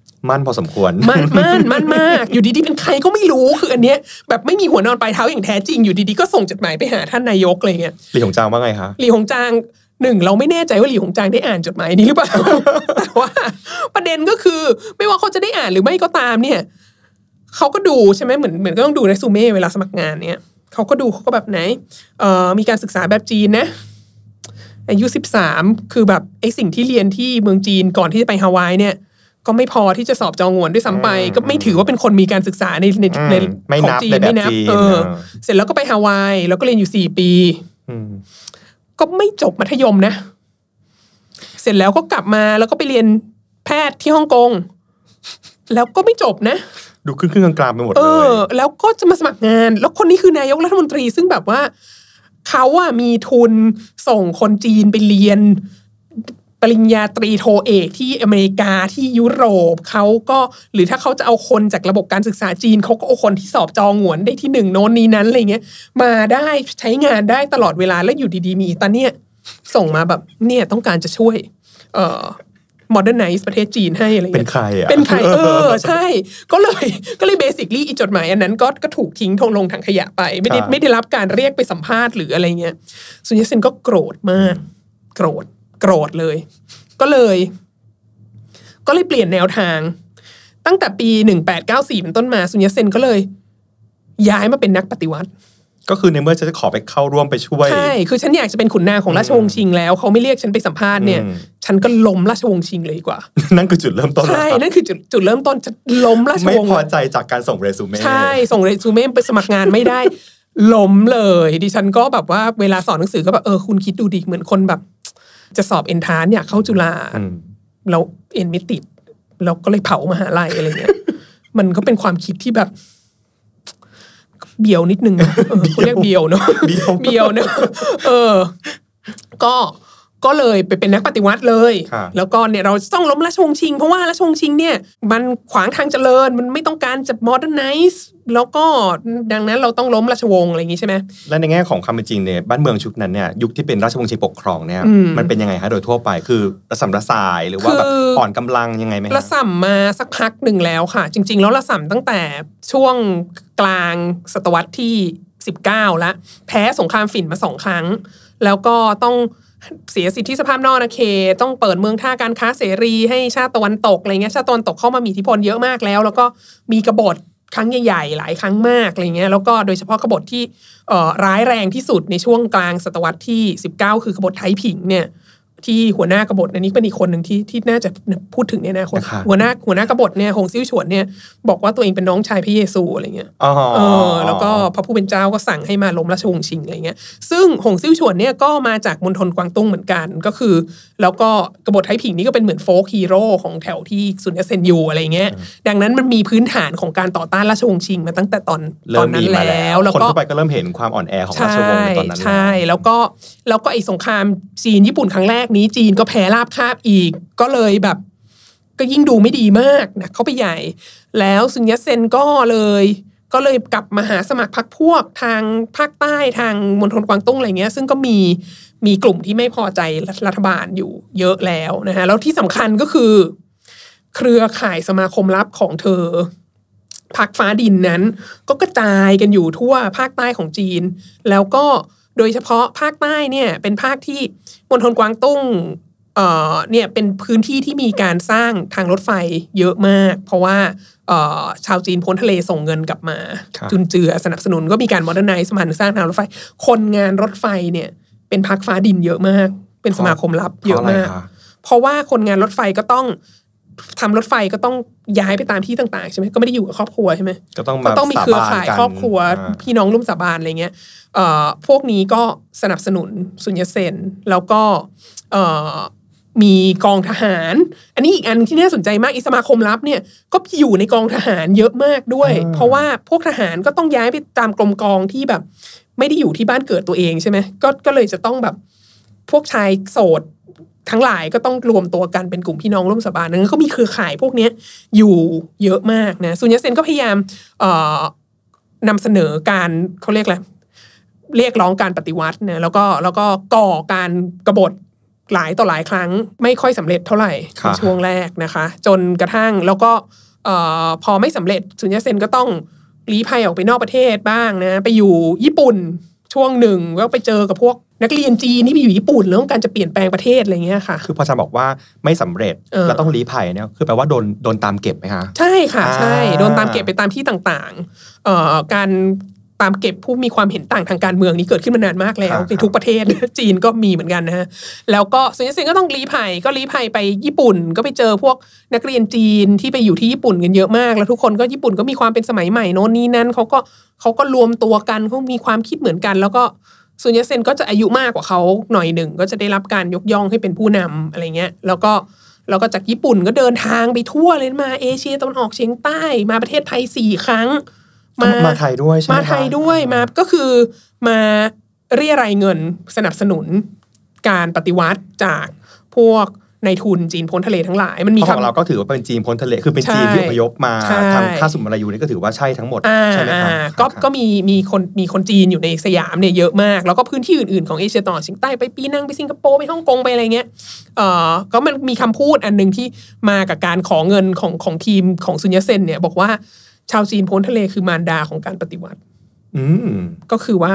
พอสมควร มันมันมันมาก อยู่ดีๆเป็นใครก็ไม่รู้คืออันเนี้ยแบบไม่มีหัวนอนปลายเท้าอย่างแท้จริงอยู่ดีๆก็ส่งจดหมายไปหาท่านนายกอะไรเงี้ยหลี่หงจางว่าไงคะหลี่หงจางหนึ่งเราไม่แน่ใจว่าหลี่หงจางได้อ่านจดหมายนี้หรือเปล่าแต่ว่าประเด็นก็คือไม่ว่าเขาจะได้อ่านหรือไม่ก็ตามเนี่ยเขาก็ดูใช่ไหมเหมือนเหมือนก็ต้องดูในซูเม่เวลาสมัครงานเนี่ยเขาก็ดูเขาก็แบบไหนเอ่อมีการศึกษาแบบจีนนะอายุสิบสามคือแบบไอสิ่งที่เรียนที่เมืองจีนก่อนที่จะไปฮาวายเนี่ย ก็ไม่พอที่จะสอบจองงวนด้วยซ้ำไป ก็ไม่ถือว่าเป็นคนมีการศึกษาในในในอืมไม่ของนับจีนในแบบไม่นับจีนเออเออ เสร็จแล้วก็ไปฮาวาย แล้วก็เรียนอยู่สี่ปีอืมก็ไม่จบมัธยมนะ เสร็จแล้วก็กลับมาแล้วก็ไปเรียนแพทย์ที่ฮ่องกงแล้วก็ไม่จบนะดูขึ้นขึ้นกลางๆไปหมดเอเลยอแล้วก็จะมาสมัครงาน แล้วคนนี้คือนายกรัฐมนตรีซึ่งแบบว่า เขาอะมีทุนส่งคนจีนไปเรียน ปริญญาตรีโทเอกที่อเมริกาที่ยุโรปเขาก็หรือถ้าเขาจะเอาคนจากระบบการศึกษาจีนเขาก็เอาคนที่สอบจองหวนได้ที่หนึ่งโน้นนี้นั้นอะไรเงี้ยมาได้ใช้งานได้ตลอดเวลาแล้วอยู่ดีๆมีตาเนี่ยส่งมาแบบเนี่ยต้องการจะช่วย เอ่อ modernize ประเทศจีนให้อะไรเป็นเงี้ยใครอะเป็นใครเออใช่ ก็เลยก็เลยเบสิคลี่อีจดหมายอันนั้นก็ก็ถูกทิ้งทงลงถังขยะไป ไม่ได้ครับไม่ได้รับการเรียกไปสัมภาษณ์หรืออะไรเงี้ยซุนยัตเซนก็โกรธมาก โกรธ โกรธเลย ก็เลย ก็เลยเปลี่ยนแนวทาง ตั้งแต่ปีหนึ่งแปดเก้าสี่เป็นต้นมาซุนยัตเซนก็เลย ย้ายมาเป็นนักปฏิวัติ ก็คือในเมื่อจะขอไปเข้าร่วมไปช่วย ใช่ คือฉันอยากจะเป็นขุนนางของราชวงศ์ชิงแล้วเขาไม่เรียกฉันไปสัมภาษณ์เนี่ย อืม ฉันก็ล้มราชวงศ์ชิงเลยดีกว่า นั่นคือจุดเริ่มต้นใช่แล้วนั่นคือจุดจุดเริ่มต้นจะล้มราชไม่วงศ์ พอใจจากการส่งเรซูเม่ ใช่ ส่งเรซูเม่ไปสมัครงานไม่ได้ ล้มเลย ดิฉันก็แบบว่าเวลาสอนหนังสือก็แบบเออคุณคิดดูดิเหมือนคนแบบ จะสอบเอนทานอยากเข้าจุฬาอืมแล้วเอ็นไม่ติดเราก็เลยเผามหาลัยอะไรเงี้ย มันก็เป็นความคิดที่แบบ เบียวนิดนึงเนอะเออเขาเรียกเบียวเนาะเบี้ยวเบียวเนอะเออ ก็ ก็เลยไปเป็นนักปฏิวัติเลยค่ะแล้วก็เนี่ยเราต้องล้มราชวงศ์ชิง เพราะว่าราชวงศ์ชิงเนี่ยมันขวางทางเจริญมันไม่ต้องการจะ modernize แล้วก็ดังนั้นเราต้องล้มราชวงศ์อะไรอย่างงี้ใช่ไหมและในแง่ของความเป็นจริงเนี่ยบ้านเมืองชุดนั้นเนี่ยยุคที่เป็นราชวงศ์ชิงปกครองเนี่ยอืมมันเป็นยังไงฮะโดยทั่วไปคือระสำระสายหรือว่าแบบคืออ่อนกำลังยังไงไหมฮะระส่ำมาสักพักหนึ่งแล้วค่ะ จริง ๆ แล้วระส่ำตั้งแต่ช่วงกลางศตวรรษที่ 19 แล้วแพ้สงครามฝิ่นมาสองครั้ง แล้วก็ต้อง เสียสิทธิสภาพนอกนะเค ต้องเปิดเมืองท่าการค้าเสรีให้ชาติตะวันตกอะไรเงี้ยชาติตะวันตกเข้ามามีอิทธิพลเยอะมากแล้ว แล้วก็มีกบฏครั้งใหญ่ๆ หลายครั้งมากอะไรเงี้ยแล้วก็โดยเฉพาะกบฏที่เอ่ร้ายแรงที่สุดในช่วงกลางศตวรรษที่ 19 คือกบฏไทผิงเนี่ย ที่หัวหน้ากบฏอันนี้เป็นอีกคนหนึ่งที่ที่น่าจะพูดถึงในอนาคตนะครับหัวหน้าหัวหน้ากบฏเนี่ยหงซิ่วฉวนเนี่ยบอกว่าตัวเองเป็นน้องชายพระเยซูอะไรเงี้ยอ๋อเออแล้วก็พระผู้เป็นเจ้าก็สั่งให้มาล้มราชวงศ์ชิงอะไรเงี้ยซึ่งหงซิ่วฉวนเนี่ยก็มาจากมณฑลกวางตุ้งเหมือนกันก็คือ แล้วก็กบฏไทผิงนี่ก็เป็นเหมือนโฟกฮีโร่ของแถวที่ซุนยัตเซนอยู่อะไรเงี้ยดังนั้นมันมีพื้นฐานของการต่อต้านราชวงศ์ชิงมาตั้งแต่ตอนตเริ่อนมนั้มีนมาแล้แล้ววแล้วคนก็ทั่วไปก็เริ่มเห็นความอ่อนแอของราชวงศ์ในตอนนั้นแล้วใช่แล้วก็แล้วก็ไอ้สงครามจีนญี่ปุ่นครั้งแรกนี้จีนก็แพ้ราบคาบอีก ก็เลยแบบ ก็ยิ่งดูไม่ดีมากนะเขาไปใหญ่ แล้วซุนยัตเซนก็เลย ก็เลยกลับมาหาสมัครพรรคพวกทางภาคใต้ทางมณฑลกวางตุ้งอะไรเงี้ย ซึ่งก็มีมีกลุ่มที่ไม่พอใจรัฐบาลอยู่เยอะแล้วนะฮะแล้วที่สำคัญก็คือ เครือข่ายสมาคมลับของเธอพักฟ้าดินนั้น ก็กระจายกันอยู่ทั่วภาคใต้ของจีน แล้วก็ โดยเฉพาะภาคใต้เนี่ยเป็นภาคที่มณฑลกวางตุ้งเอ่อเนี่ยเป็นพื้นที่ที่มีการสร้างทางรถไฟเยอะมาก เพราะว่าเอ่อชาวจีนพ้นทะเลส่งเงินกลับมาครับจุนเจือสนับสนุนก็มีการ modernize สมานสร้างทางรถไฟ คนงานรถไฟเนี่ยเป็นพักฟ้าดินเยอะมาก เป็นสมาคมลับเยอะมากพราไรคเพราะว่าคนงานรถไฟก็ต้อง ทำรถไฟก็ต้องย้ายไปตามที่ต่างๆใช่ไหมก็ไม่ได้อยู่กับครอบครัวใช่ไหมก็ต้องก็มาต้องมีเครือข่ายสบนกันครอบครัวอ่าพี่น้องร่วมสาบานอะไรเงี้ยเอ่อพวกนี้ก็สนับสนุนซุนยัตเซนแล้วก็เอ่อมีกองทหาร อันนี้อีกอันที่น่าสนใจมากอิสมาคมลับเนี่ยก็อยู่ในกองทหารเยอะมากด้วยอ่าเพราะว่าพวกทหารก็ต้องย้ายไปตามกรมกองที่แบบ ไม่ได้อยู่ที่บ้านเกิดตัวเองใช่ไหมก็ก็เลยจะต้องแบบพวกชายโสด ทั้งหลายก็ต้องรวมตัวกันเป็นกลุ่มพี่น้องร่วมสาบานนั้นก็มีเครือข่ายพวกเนี้ยอยู่เยอะมากนะซุนยัตเซนก็พยายามเอ่อนำเสนอการเขาเรียกอะไรเรียกร้องการปฏิวัตินะแล้วก็แล้วก็ก่อการกบฏหลายต่อหลายครั้งไม่ค่อยสำเร็จเท่าไหร่ครัในบช่วงแรกนะคะ จนกระทั่งแล้วก็เอ่อพอไม่สำเร็จซุนยัตเซนก็ต้องลี้ภัยออกไปนอกประเทศบ้างนะ ไปอยู่ญี่ปุ่น ช่วงหนึ่งก็ไปเจอกับพวกนักเรียนจีนที่ไปอยู่ญี่ปุ่นแล้วต้องการจะเปลี่ยนแปลงประเทศอะไรเงี้ยค่ะ คือพออาจารย์บอกว่าไม่สำเร็จเออแล้วต้องลี้ภัยเนี่ยคือแปลว่าโดนโดนตามเก็บไหมคะใช่ค่ะใช่อ่าโดนตามเก็บไปตามที่ต่างๆเอ่อการ ตามเก็บผู้มีความเห็นต่างทางการเมืองนี้เกิดขึ้นมานานมากแล้วในทุกประเทศจีนก็มีเหมือนกันนะฮะแล้วก็ซุนยัตเซนก็ต้องลี้ภัยก็ลี้ภัยไปญี่ปุ่นก็ไปเจอพวกนักเรียนจีนที่ไปอยู่ที่ญี่ปุ่นกันเยอะมาก แล้วทุกคนก็ญี่ปุ่นก็มีความเป็นสมัยใหม่โน่นนี่นั่นเขาก็เขาก็รวมตัวกันเขามีความคิดเหมือนกัน แล้วก็ซุนยัตเซนก็จะอายุมากกว่าเขาหน่อยหนึ่งก็จะได้รับการยกย่องให้เป็นผู้นำอะไรเงี้ย แล้วก็แล้วก็จากญี่ปุ่นก็เดินทางไปทั่วเลยมาเอเชียตะวันออกเฉียงใต้มาประเทศไทยสี่ครั้ง มาไทยด้วยใช่ไหมมาคะไทยด้วยมาก็คือมาเรียรายเงินสนับสนุนการปฏิวัติจากพวกในายทุนจีนพ้นทะเลทั้งหลายมันมีเพราะของคำเราก็ถือว่าเป็นจีนพ้นทะเลคือเป็นใช่จีนที่อพยพมาใช่ทำค่าสุมมาลายูนี่ก็ถือว่าใช่ทั้งหมดอ่าใช่ไหมคะอ่าก็ครับก็มีมีคนมีคนจีนอยู่ในสยามเนี่ยเยอะมาก แล้วก็พื้นที่อื่นๆของเอเชียตะวันออกเฉียงใต้ไปปีนังไปสิงคโปร์ไปฮ่องกงไปอะไรเงี้ยเอ่อก็มันมีคำพูดอันหนึ่งที่มากับการขอเงินของของทีมของซุนยัตเซนเนี่ยบอกว่า ชาวจีนพ้นทะเลคือมารดาของการปฏิวัติ อืมก็คือว่า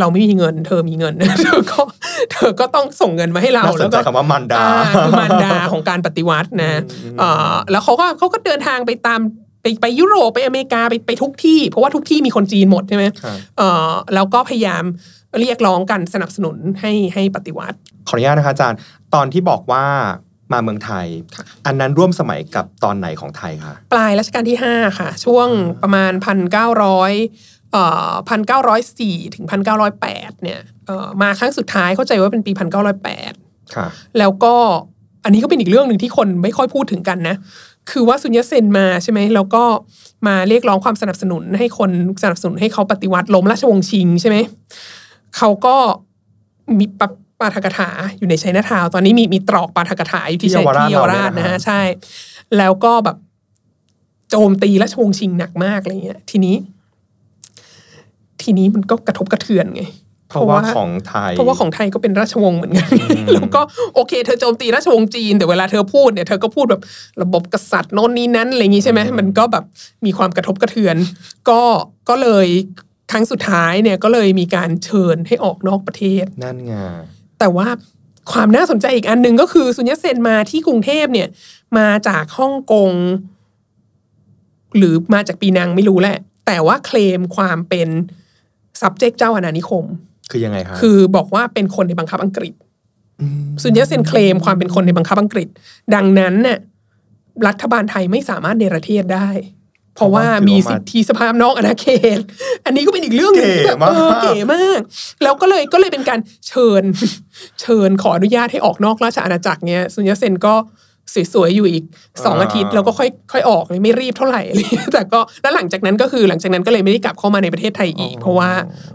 เราไม่มีเงิน เธอมีเงินเธอก็เธอก็ต้องส่งเงินมาให้เราน่าสแล้นวใจก็คำว่ามันดาอ่าคือมารดาของการปฏิวัตินะเอ่อแล้วเขาก็เขาก็เดินทางไปตามไปไปยุโรปไปอเมริกาไปไปทุกที่ เพราะว่าทุกที่มีคนจีนหมดใช่ไหมครับเอ่อแล้วก็พยายามเรียกร้องกันสนับสนุนให้ให้ปฏิวัติ ขออนุญาตนะคะอาจารย์ ตอนที่บอกว่า มาเมืองไทยค่ะอันนั้นร่วมสมัยกับตอนไหนของไทยคะปลายรัชกาลที่ 5 ค่ะ ช่วงประมาณ 1,900เอ่อ1,904 ถึง 1,908 เนี่ยเอ่อมาครั้งสุดท้ายเข้าใจว่าเป็นปี 1,908ค่ะแล้วก็อันนี้ก็เป็นอีกเรื่องหนึ่งที่คนไม่ค่อยพูดถึงกันนะ คือว่าซุนยัตเซนมาใช่ไหมแล้วก็มาเรียกร้องความสนับสนุนให้คนสนับสนุนให้เขาปฏิวัติล้มราชวงศ์ชิงใช่ไหมเขาก็มี ปะปาฐกถาอยู่ในชัยนาทาวน์ตอนนี้มีมีตรอกปาฐกถาอยู่ที่ชัยที่เยาวราชที่เยาวราชเราเนี่ยนะนะฮะฮะใช่ แล้วก็แบบโจมตีราชวงศ์ชิงหนักมากอะไรเงี้ย ทีนี้ ทีนี้มันก็กระทบกระเทือนไงเพราะว่าของไทย เพราะว่าของไทยก็เป็นราชวงศ์เหมือนกัน แล้วก็โอเค เธอโจมตีราชวงศ์จีน แต่เวลาเธอพูดเนี่ย เธอก็พูดแบบระบบกษัตริย์โน่นนี้นั้นอะไรอย่างนี้ใช่ไหมมันก็แบบมีความกระทบกระเทือน ก็ก็เลยครั้งสุดท้ายเนี่ยก็เลยมีการเชิญให้ออกนอกประเทศ นั่นไง แต่ว่าความน่าสนใจอีกอันหนึ่งก็คือซุนยัตเซนมาที่กรุงเทพเนี่ย มาจากฮ่องกง หรือมาจากปีนังไม่รู้แหละ แต่ว่าเคลมความเป็น subject เจ้าอาณานิคม คือยังไงคะคือบอกว่าเป็นคนในบังคับอังกฤษซุนยัตเซนเคลมความเป็นคนในบังคับอังกฤษ ดังนั้นเนี่ยรัฐบาลไทยไม่สามารถเนรเทศได้ เพราะว่ามีสิทธิสภาพนอกอาณาเขต อันนี้ก็เป็นอีกเรื่องหนึงที่แบบเออเก๋มาก แล้วก็เลยก็เลยเป็นการเชิญ เชิญขออนุญาตให้ออกนอกราชอาณาจักรเนี่ยซุนยัตเซนก็สวยๆอยู่อีกสองอาทิตย์แล้วก็ค่อยค่อยออกเลยไม่รีบเท่าไหร่อะไรเงี้ยแต่ก็แล้วหลังจากนั้นก็คือหลังจากนั้นก็เลยไม่ได้กลับเข้ามาในประเทศไทยอีก เพราะว่า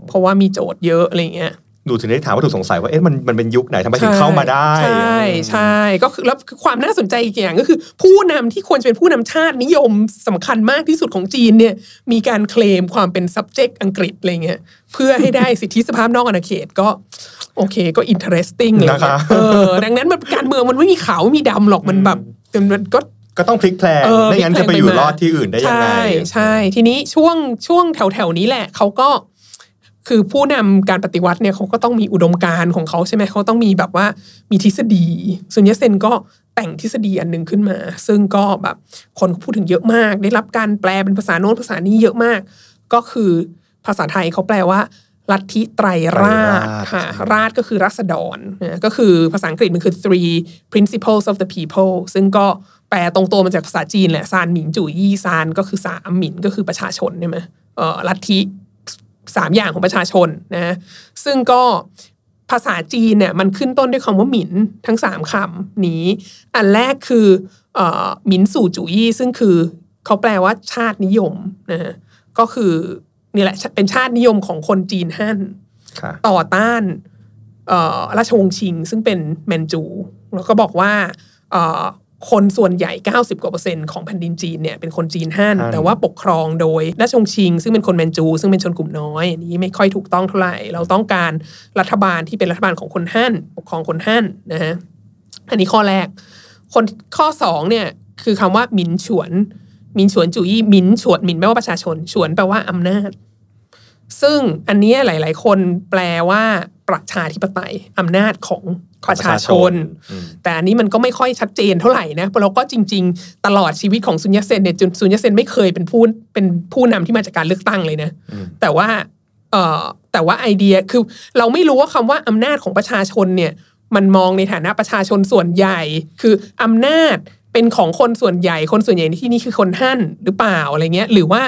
เพราะว่ามีโจทย์เยอะอะไรเงี้ย ดูถึงได้ถามว่าถูกสงสัยว่าเอ๊ะมันมันเป็นยุคไหนทำไมถึงเข้ามาได้ ใช่ใช่ก็คือแล้วคือความน่าสนใจอีกอย่างก็คือ ผู้นำที่ควรจะเป็นผู้นำชาตินิยมสำคัญมากที่สุดของจีนเนี่ยมีการเคลมความเป็น subject อังกฤษอะไรเงี้ยเพื่อให้ได้สิทธิสภาพนอกอาณาเขตก็โอเคก็ interesting เลยนะคะเออดังนั้นมันการเมืองมันไม่มีขาวไม่มีดำหรอกมันแบบมันก็ก็ต้องพลิกแพลงเออไม่งั้นพลิจะกแพลงไปอยู่ไปมารอดที่อื่นได้ยังไงใช่ใช่ทีนี้ช่วงช่วงแถวแถวๆนี้แหละเขาก็ คือผู้นำการปฏิวัติเนี่ยเขาก็ต้องมีอุดมการณ์ของเขาใช่ไหมเขาต้องมีแบบว่ามีทฤษฎีซุนยัตเซนก็แต่งทฤษฎีอันหนึ่งขึ้นมา ซึ่งก็แบบคนก็พูดถึงเยอะมาก ได้รับการแปลเป็นภาษาโน้นภาษานี้เยอะมาก ก็คือภาษาไทยเขาแปลว่าลัทธิไตรราชไตรราชค่ะราชก็คือรัษฎรนะก็คือภาษาอังกฤษมันคือ three principles of the people ซึ่งก็แปลตรงตัวมาจากภาษาจีนแหละซานหมิงจู่ยี่ซานก็คือสามหมินก็คือประชาชนใช่ไหมเอ่อลัทธิ สามอย่างของประชาชนนะซึ่งก็ภาษาจีนเนี่ยมันขึ้นต้นด้วยคำว่าหมินทั้งสามคำนี้ อันแรกคือเอ่อหมินสู่จุยี่ซึ่งคือเขาแปลว่าชาตินิยมนะฮะก็คือนี่แหละเป็นชาตินิยมของคนจีนฮั่นค่ะต่อต้านเอ่อราชวงศ์ชิง ซึ่งเป็นแมนจู แล้วก็บอกว่าเอ่อ คนส่วนใหญ่ 90 กว่าเปอร์เซ็นต์ของแผ่นดินจีนเนี่ยเป็นคนจีนฮั่นฮั่นแต่ว่าปกครองโดยราชวงศ์ชิง ซึ่งเป็นคนแมนจู ซึ่งเป็นชนกลุ่มน้อยอันนี้ไม่ค่อยถูกต้องเท่าไหร่ เราต้องการรัฐบาลที่เป็นรัฐบาลของคนฮั่นปกครองคนฮั่นนะฮะอันนี้ข้อแรก คนข้อสองเนี่ยคือคำว่าหมินฉวนหมินฉวนจุยี่หมินฉวนหมินแปลว่าประชาชนฉวนแปลว่าอำนาจ ซึ่งอันเนี้ยหลาย ๆ คนแปลว่าประชาธิปไตยอำนาจของประชาชนอืมแต่อันนี้มันก็ไม่ค่อยชัดเจนเท่าไหร่นะเพราะเราก็จริง ๆ ตลอดชีวิตของซุนยัตเซนเนี่ยจนซุนยัตเซนไม่เคยเป็นผู้เป็นผู้นำที่มาจากการเลือกตั้งเลยนะอืมแต่ว่าเอ่อแต่ว่าไอเดียคือเราไม่รู้ว่าคำว่าอำนาจของประชาชนเนี่ยมันมองในฐานะประชาชนส่วนใหญ่ คืออำนาจ เป็นของคนส่วนใหญ่คนส่วนใหญ่ในที่นี้คือคนฮั่นหรือเปล่าอะไรเงี้ย หรือว่า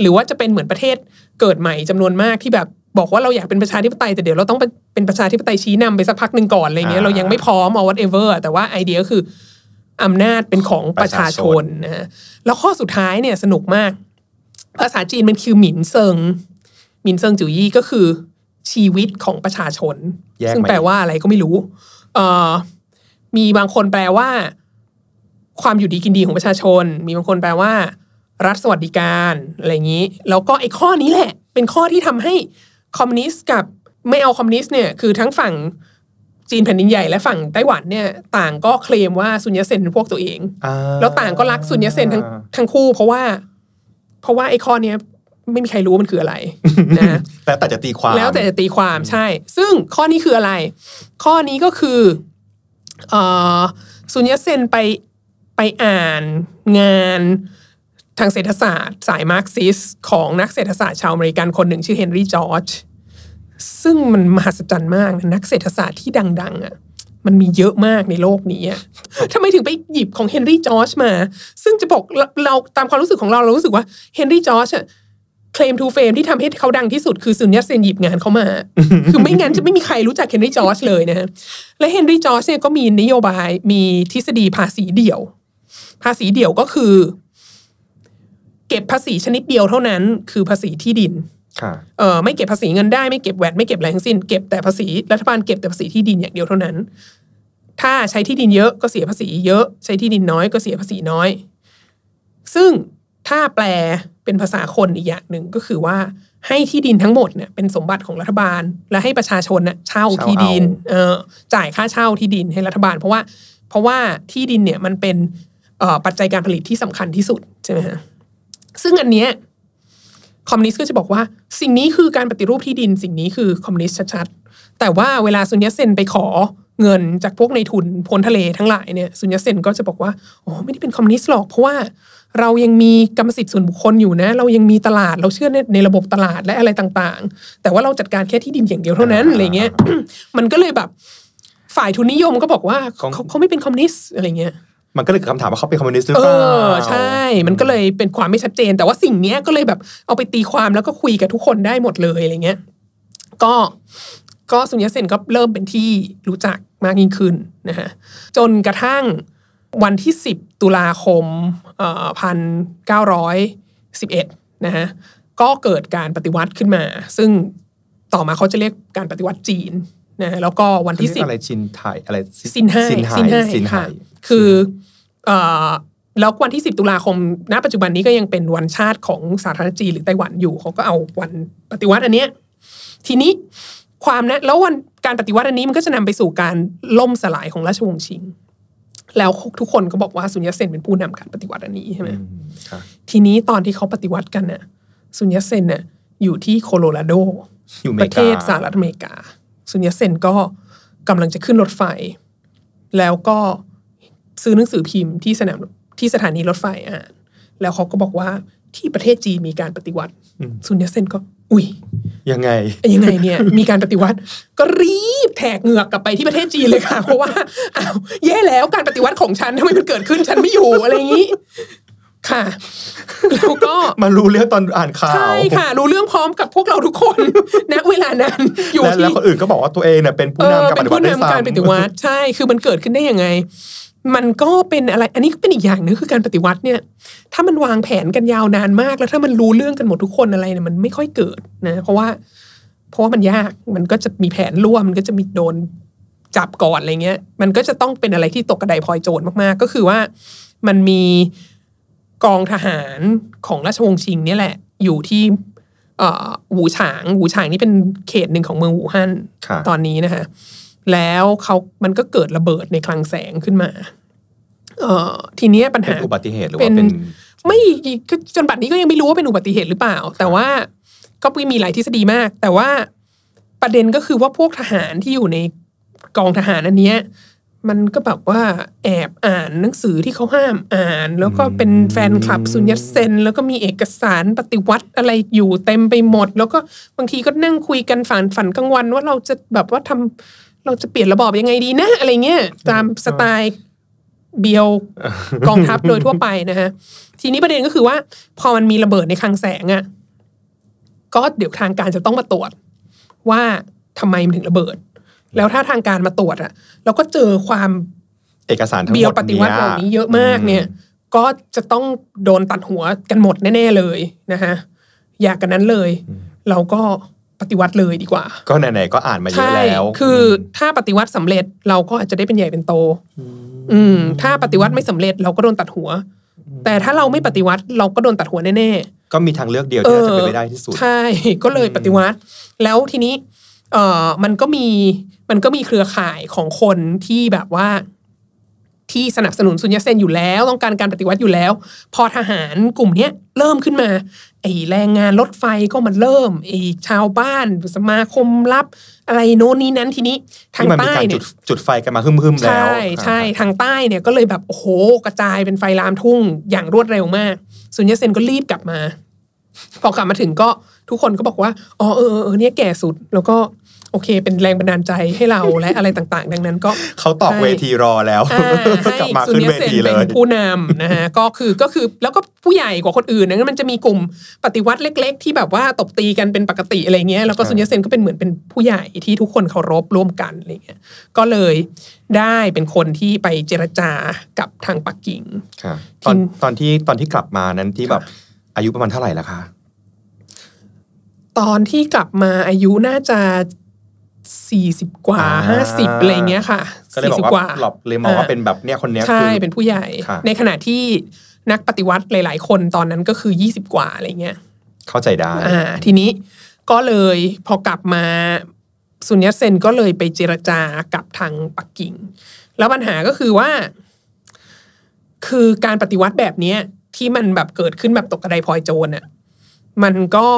หรือว่าจะเป็นเหมือนประเทศเกิดใหม่จำนวนมากที่แบบบอกว่าเราอยากเป็นประชาธิปไตยแต่เดี๋ยวเราต้องเป็นเป็นประชาธิปไตยชี้นำไปสักพักหนึ่งก่อนอะไรเงี้ยอ่าเรายังไม่พร้อมเอา whatever แต่ว่าไอเดียก็คืออำนาจเป็นของประชาชนนะฮะแล้วข้อสุดท้ายเนี่ยสนุกมาก ภาษาจีนมันคือ民生民生主义ก็คือ ชีวิตของประชาชนแยกซึ่งมาแปลว่าอะไรก็ไม่รู้ เอ่อมีบางคนแปลว่า ความอยู่ดีกินดีของประชาชน มีบางคนแปลว่า รัฐสวัสดิการอะไรอย่างนี้ แล้วก็ไอ้ข้อนี้แหละ เป็นข้อที่ทำให้คอมมิวนิสต์กับไม่เอาคอมมิวนิสต์เนี่ยคือทั้งฝั่งจีนแผ่นดินใหญ่และฝั่งไต้หวันเนี่ยต่างก็เคลมว่าซุนยัตเซนเป็นพวกตัวเองอ่าแล้วต่างก็รักซุนยัตเซนทั้งทั้งคู่ เพราะว่า เพราะว่าไอ้ข้อเนี้ยไม่มีใครรู้ว่ามันคืออะไรนะแล้วแต่จะตีความแล้วแต่จะตีความใช่ ซึ่งข้อนี้คืออะไร ข้อนี้ก็คือเอ่อซุนยัตเซนไป ไปอ่านงานทางเศรษฐศาสตร์ สายมาร์กซิสต์ของนักเศรษฐศาสตร์ชาวอเมริกันคนหนึ่งชื่อเฮนรี่จอร์จซึ่งมันมหัศจรรย์มากนะนักเศรษฐศาสตร์ที่ดัง ๆอะมันมีเยอะมากในโลกนี้อะทำไมถึงไปหยิบของเฮนรี่จอร์จมา ซึ่งจะบอกเราเราตามความรู้สึกของเราเรารู้สึกว่าเฮนรี่จอร์จอะ claim to fame ที่ทำให้เขาดังที่สุดคือซุนยัตเซนหยิบงานเขามา คือไม่งั้นจะไม่มีใครรู้จักเฮนรี่จอร์จเลยนะฮะและเฮนรี่จอร์จเนี่ยก็มีนโยบายมีทฤษฎีภาษีเดี่ยว ภาษีเดี่ยวก็คือ เก็บภาษีชนิดเดียวเท่านั้น คือภาษีที่ดินค่ะเออไม่เก็บภาษีเงินได้ไม่เก็บแวดไม่เก็บอะไรทั้งสิ้นเก็บแต่ภาษีรัฐบาลเก็บแต่ภาษีที่ดินอย่างเดียวเท่านั้น ถ้าใช้ที่ดินเยอะก็เสียภาษีเยอะ ใช้ที่ดินน้อยก็เสียภาษีน้อย ซึ่งถ้าแปลเป็นภาษาคนอีกอย่างหนึ่งก็คือว่าให้ที่ดินทั้งหมดเนี่ยเป็นสมบัติของรัฐบาล และให้ประชาชนเน่ะเช่าเช่าที่ดินเอาเออจ่ายค่าเช่าที่ดินให้รัฐบาล เพราะว่า เพราะว่าที่ดินเนี่ยมันเป็นเอ่อ ปัจจัยการผลิตที่สำคัญที่สุดใช่ไหมฮะซึ่งอันเนี้ยคอมมิวนิสต์ก็จะบอกว่า สิ่งนี้คือการปฏิรูปที่ดินสิ่งนี้คือคอมมิวนิสต์ชัดๆ แต่ว่าเวลาซุนยัตเซนไปขอเงินจากพวกนายทุนโพ้นทะเลทั้งหลายเนี่ยซุนยัตเซนก็จะบอกว่าโอ้ไม่ได้เป็นคอมมิวนิสต์หรอกเพราะว่าเรายังมีกรรมสิทธิ์ส่วนบุคคลอยู่นะ เรายังมีตลาดเราเชื่อในในระบบตลาดและอะไรต่างๆ แต่ว่าเราจัดการแค่ที่ดินอย่างเดียวเท่านั้นอะไรเงี้ยมันก็เลยแบบฝ่ายทุนนิยมก็บอกว่าเขาเขาไม่เป็นคอมมิวนิสต์อะไรเงี้ย มันก็เลยเกิดคำถามว่าเขาเป็นคอมมิวนิสต์หรือเปล่าอใช่ มันก็เลยเป็นความไม่ชัดเจน แต่ว่าสิ่งเนี้ยก็เลยแบบเอาไปตีความแล้วก็คุยกับทุกคนได้หมดเลยอะไรเงี้ย ก็ก็ซุนยัตเซนก็เริ่มเป็นที่รู้จักมากยิ่งขึ้นนะฮะจนกระทั่งวันที่ 10 ตุลาคมพันเก้าร้อยสิบเอ็ดนะฮะก็เกิดการปฏิวัติขึ้นมา ซึ่งต่อมาเขาจะเรียกการปฏิวัติจีน นะฮะแล้วก็วันที่เขาสิเรียบกอะไรชินไทยอะไรสินไห้สินไห้สินไห้สินไห้ค่ะคือเอ่อแล้ววันที่ 10 ตุลาคม ณ ปัจจุบันนี้ก็ยังเป็นวันชาติของสาธารณรัฐจีนหรือไต้หวันอยู่เขาก็เอาวันปฏิวัติอันเนี้ยทีนี้ความนะแล้ววันการปฏิวัติอันนี้มันก็จะนำไปสู่การล่มสลายของราชวงศ์ชิง แล้วทุกคนก็บอกว่าซุนยัตเซนเป็นผู้นำการปฏิวัติอันนี้ใช่ไหมอืมค่ะทีนี้ตอนที่เขาปฏิวัติกันน่ะซุนยัตเซนน่ะอยู่ที่โคโลราโดอยู่อเมปริระกาเทศสหรัฐอเมริกา ซุนยัตเซนก็กำลังจะขึ้นรถไฟ แล้วก็ซื้อหนังสือพิมพ์ที่สนามที่สถานีรถไฟอ่าน แล้วเขาก็บอกว่าที่ประเทศจีนมีการปฏิวัติซุนยัตเซนก็ อุ้ยยังไงยังไงเนี่ย มีการปฏิวัติ ก็รีบแทกเหงือกกลับไปที่ประเทศจีนเลยค่ะ เพราะว่าอ้าวแย่แล้วการปฏิวัติของฉันทำไมมันเกิดขึ้นฉันไม่อยู่อะไรอย่างนี้ ค่ะ แล้วก็มารู้เรื่องตอนอ่านข่าวใช่ค่ะ รู้เรื่องพร้อมกับพวกเราทุกคนณเวลานั้น อยู่และที่แล้วคนอื่นก็บอกว่าตัวเองเนี่ยเป็นผู้เออนำการปเป็นฏิวัผู้ติด้วยนำการปฏิวัซ้ำติใช่ คือมันเกิดขึ้นได้ยังไง มันก็เป็นอะไร อันนี้ก็เป็นอีกอย่างหนึงคือการปฏิวัติเนี่ย ถ้ามันวางแผนกันยาวนานมาก แล้วถ้ามันรู้เรื่องกันหมดทุกคนอะไรเนี่ยมันไม่ค่อยเกิดนะ เพราะว่า เพราะว่ามันยากมันก็จะมีแผนร่วมมันก็จะมีโดนจับก่อนอะไรเงี้ย มันก็จะต้องเป็นอะไรที่ตกกระไดพลอยโจรมากๆ ก็คือว่ามันมี กองทหารของราชวงศ์ชิงเนี่ยแหละ อยู่ที่เอ่อหูฉางหูฉางนี่เป็นเขตหนึ่งของเมืองหูฮั่นค่ะตอนนี้นะคะแล้วเขามันก็เกิดระเบิดในคลังแสงขึ้นมา เอ่อทีเนี้ยปัญเป็หานอุบัติเหตุหรือเป็ว่านเป็น ไม่คือจนบัดนี้ก็ยังไม่รู้ว่าเป็นอุบัติเหตุหรือเปล่า แต่ว่าก็มีหลายทฤษฎีมาก แต่ว่าประเด็นก็คือว่าพวกทหารที่อยู่ในกองทหารอันเนี้ย มันก็แบบว่าแอบอ่านหนังสือที่เขาห้ามอ่าน แล้วก็เป็นแฟนคลับซุนยัตเซน แล้วก็มีเอกสารปฏิวัติอะไรอยู่เต็มไปหมด แล้วก็บางทีก็นั่งคุยกันฝันฝันกลางวันว่าเราจะแบบว่าทำเราจะเปลี่ยนระบอบยังไงดีนะ อะไรเงี้ยตามสไตล์เบียวกองทัพโดยทั่วไปนะฮะทีนี้ประเด็นก็คือว่า พอมันมีระเบิดในคลังแสงอะ่ะก็เดี๋ยวทางการจะต้องมาตรวจ ว่าทำไมมันถึงระเบิด แล้วถ้าทางการมาตรวจอะ่ะแล้วก็เจอความเอกสารทั้งหมดเบียวปฏิวัติเหล่านี้เยอะมากเนี่ย ก็จะต้องโดนตัดหัวกันหมดแน่ๆเลยนะฮะอยากกันนั้นเลย เราก็ปฏิวัติเลยดีกว่า ก็ไหนๆก็อ่านมาเยอะใช่แล้ว คือถ้าปฏิวัติสำเร็จเราก็อาจจะได้เป็นใหญ่เป็นโต อืม ถ้าปฏิวัติไม่สำเร็จเราก็โดนตัดหัว แต่ถ้าเราไม่ปฏิวัติเราก็โดนตัดหัวแน่ๆก็มีทางเลือกเดียวที่น่าจะเป็นไปได้ที่สุด ใช่ ก็เลยปฏิวัติ แล้วทีนี้ เอ่อมันก็มี มันก็มีเครือข่ายของคนที่แบบว่า ที่สนับสนุนซุนยัตเซนอยู่แล้ว ต้องการการปฏิวัติอยู่แล้ว พอทหารกลุ่มเนี้ยเริ่มขึ้นมาไอ้แรงงานรถไฟก็มันเริ่มไอ้ชาวบ้านสมาคมรับ อะไรโน่นนี้นั้นทีนี้ทางที่มันมีใต้การเนี่จุยดจุดไฟกันมาหึ่มๆแล้ว ใช่ใช่ทางใต้เนี่ยก็เลยแบบโอ้โหกระจายเป็นไฟลามทุ่งอย่างรวดเร็วมากซุนยัตเซนก็รีบกลับมา พอกลับมาถึงก็ทุกคนก็บอกว่า อ๋อเออเออเออเนี่ยแก่สุด แล้วก็ โอเค เป็นแรงบันดาลใจให้เราและอะไรต่างๆ ดังนั้นก็เขาตอกเวทีรอแล้วอ่าให้กลับมาซุนขึ้นยัเวตเซนทีเลเป็นยผู้นำนะฮะก็คือก็คือแล้วก็ผู้ใหญ่กว่าคนอื่นนะมันจะมีกลุ่มปฏิวัติเล็ก ๆ ที่แบบว่าตบตีกันเป็นปกติอะไรเงี้ยแล้วก็ครับซุนยัตเซนก็เป็นเหมือนเป็นผู้ใหญ่ที่ทุกคนเคารพร่วมกันอะไรเงี้ยก็เลยได้เป็นคนที่ไปเจรจากับทางปักกิ่งค่ะตอนทีมตอนที่ตอนที่กลับมานั้นที่แบบอายุประมาณเท่าไหร่ละคะตอนที่กลับมาอายุน่าจะ สี่สิบกว่าอ่าห้าสิบอะไรเงี้ยค่ะก็เลยบอก40ว่าหลบเลยมองว่าเป็นแบบเนี้ยคนเนี้ยใช่คือเป็นผู้ใหญ่ค่ะในขณะที่นักปฏิวัติหลาย ๆ คนตอนนั้นก็คือยี่สิบกว่าอะไรเงี้ยเข้าใจได้อ่าทีนี้ก็เลยพอกลับมาซุนยัตเซนก็เลยไปเจรจากับทางปักกิ่ง แล้วปัญหาก็คือว่า คือการปฏิวัติแบบเนี้ยที่มันแบบเกิดขึ้นแบบตกกระไดพลอยโจรน่ะมันก็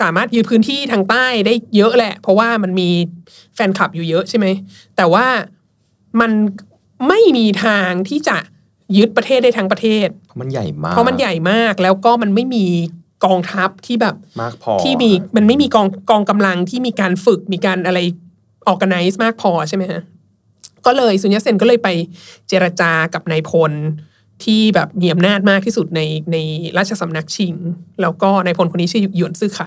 สามารถยืดพื้นที่ทางใต้ได้เยอะแหละ เพราะว่ามันมีแฟนคลับอยู่เยอะใช่ไหม แต่ว่ามันไม่มีทางที่จะยึดประเทศได้ทั้งประเทศ เพราะมันใหญ่มาก เพราะมันใหญ่มากแล้วก็มันไม่มีกองทัพที่แบบมากพอที่มีมันไม่มีกองกองกำลังที่มีการฝึกมีการอะไรออกกันไนซ์มากพอใช่ไหมฮะก็เลยซุนยัตเซนก็เลยไปเจรจากับนายพล ที่แบบมีอำนาจมากที่สุดในในราชสำนักชิง แล้วก็นายพลคนนี้ชื่อหยวนซื่อไข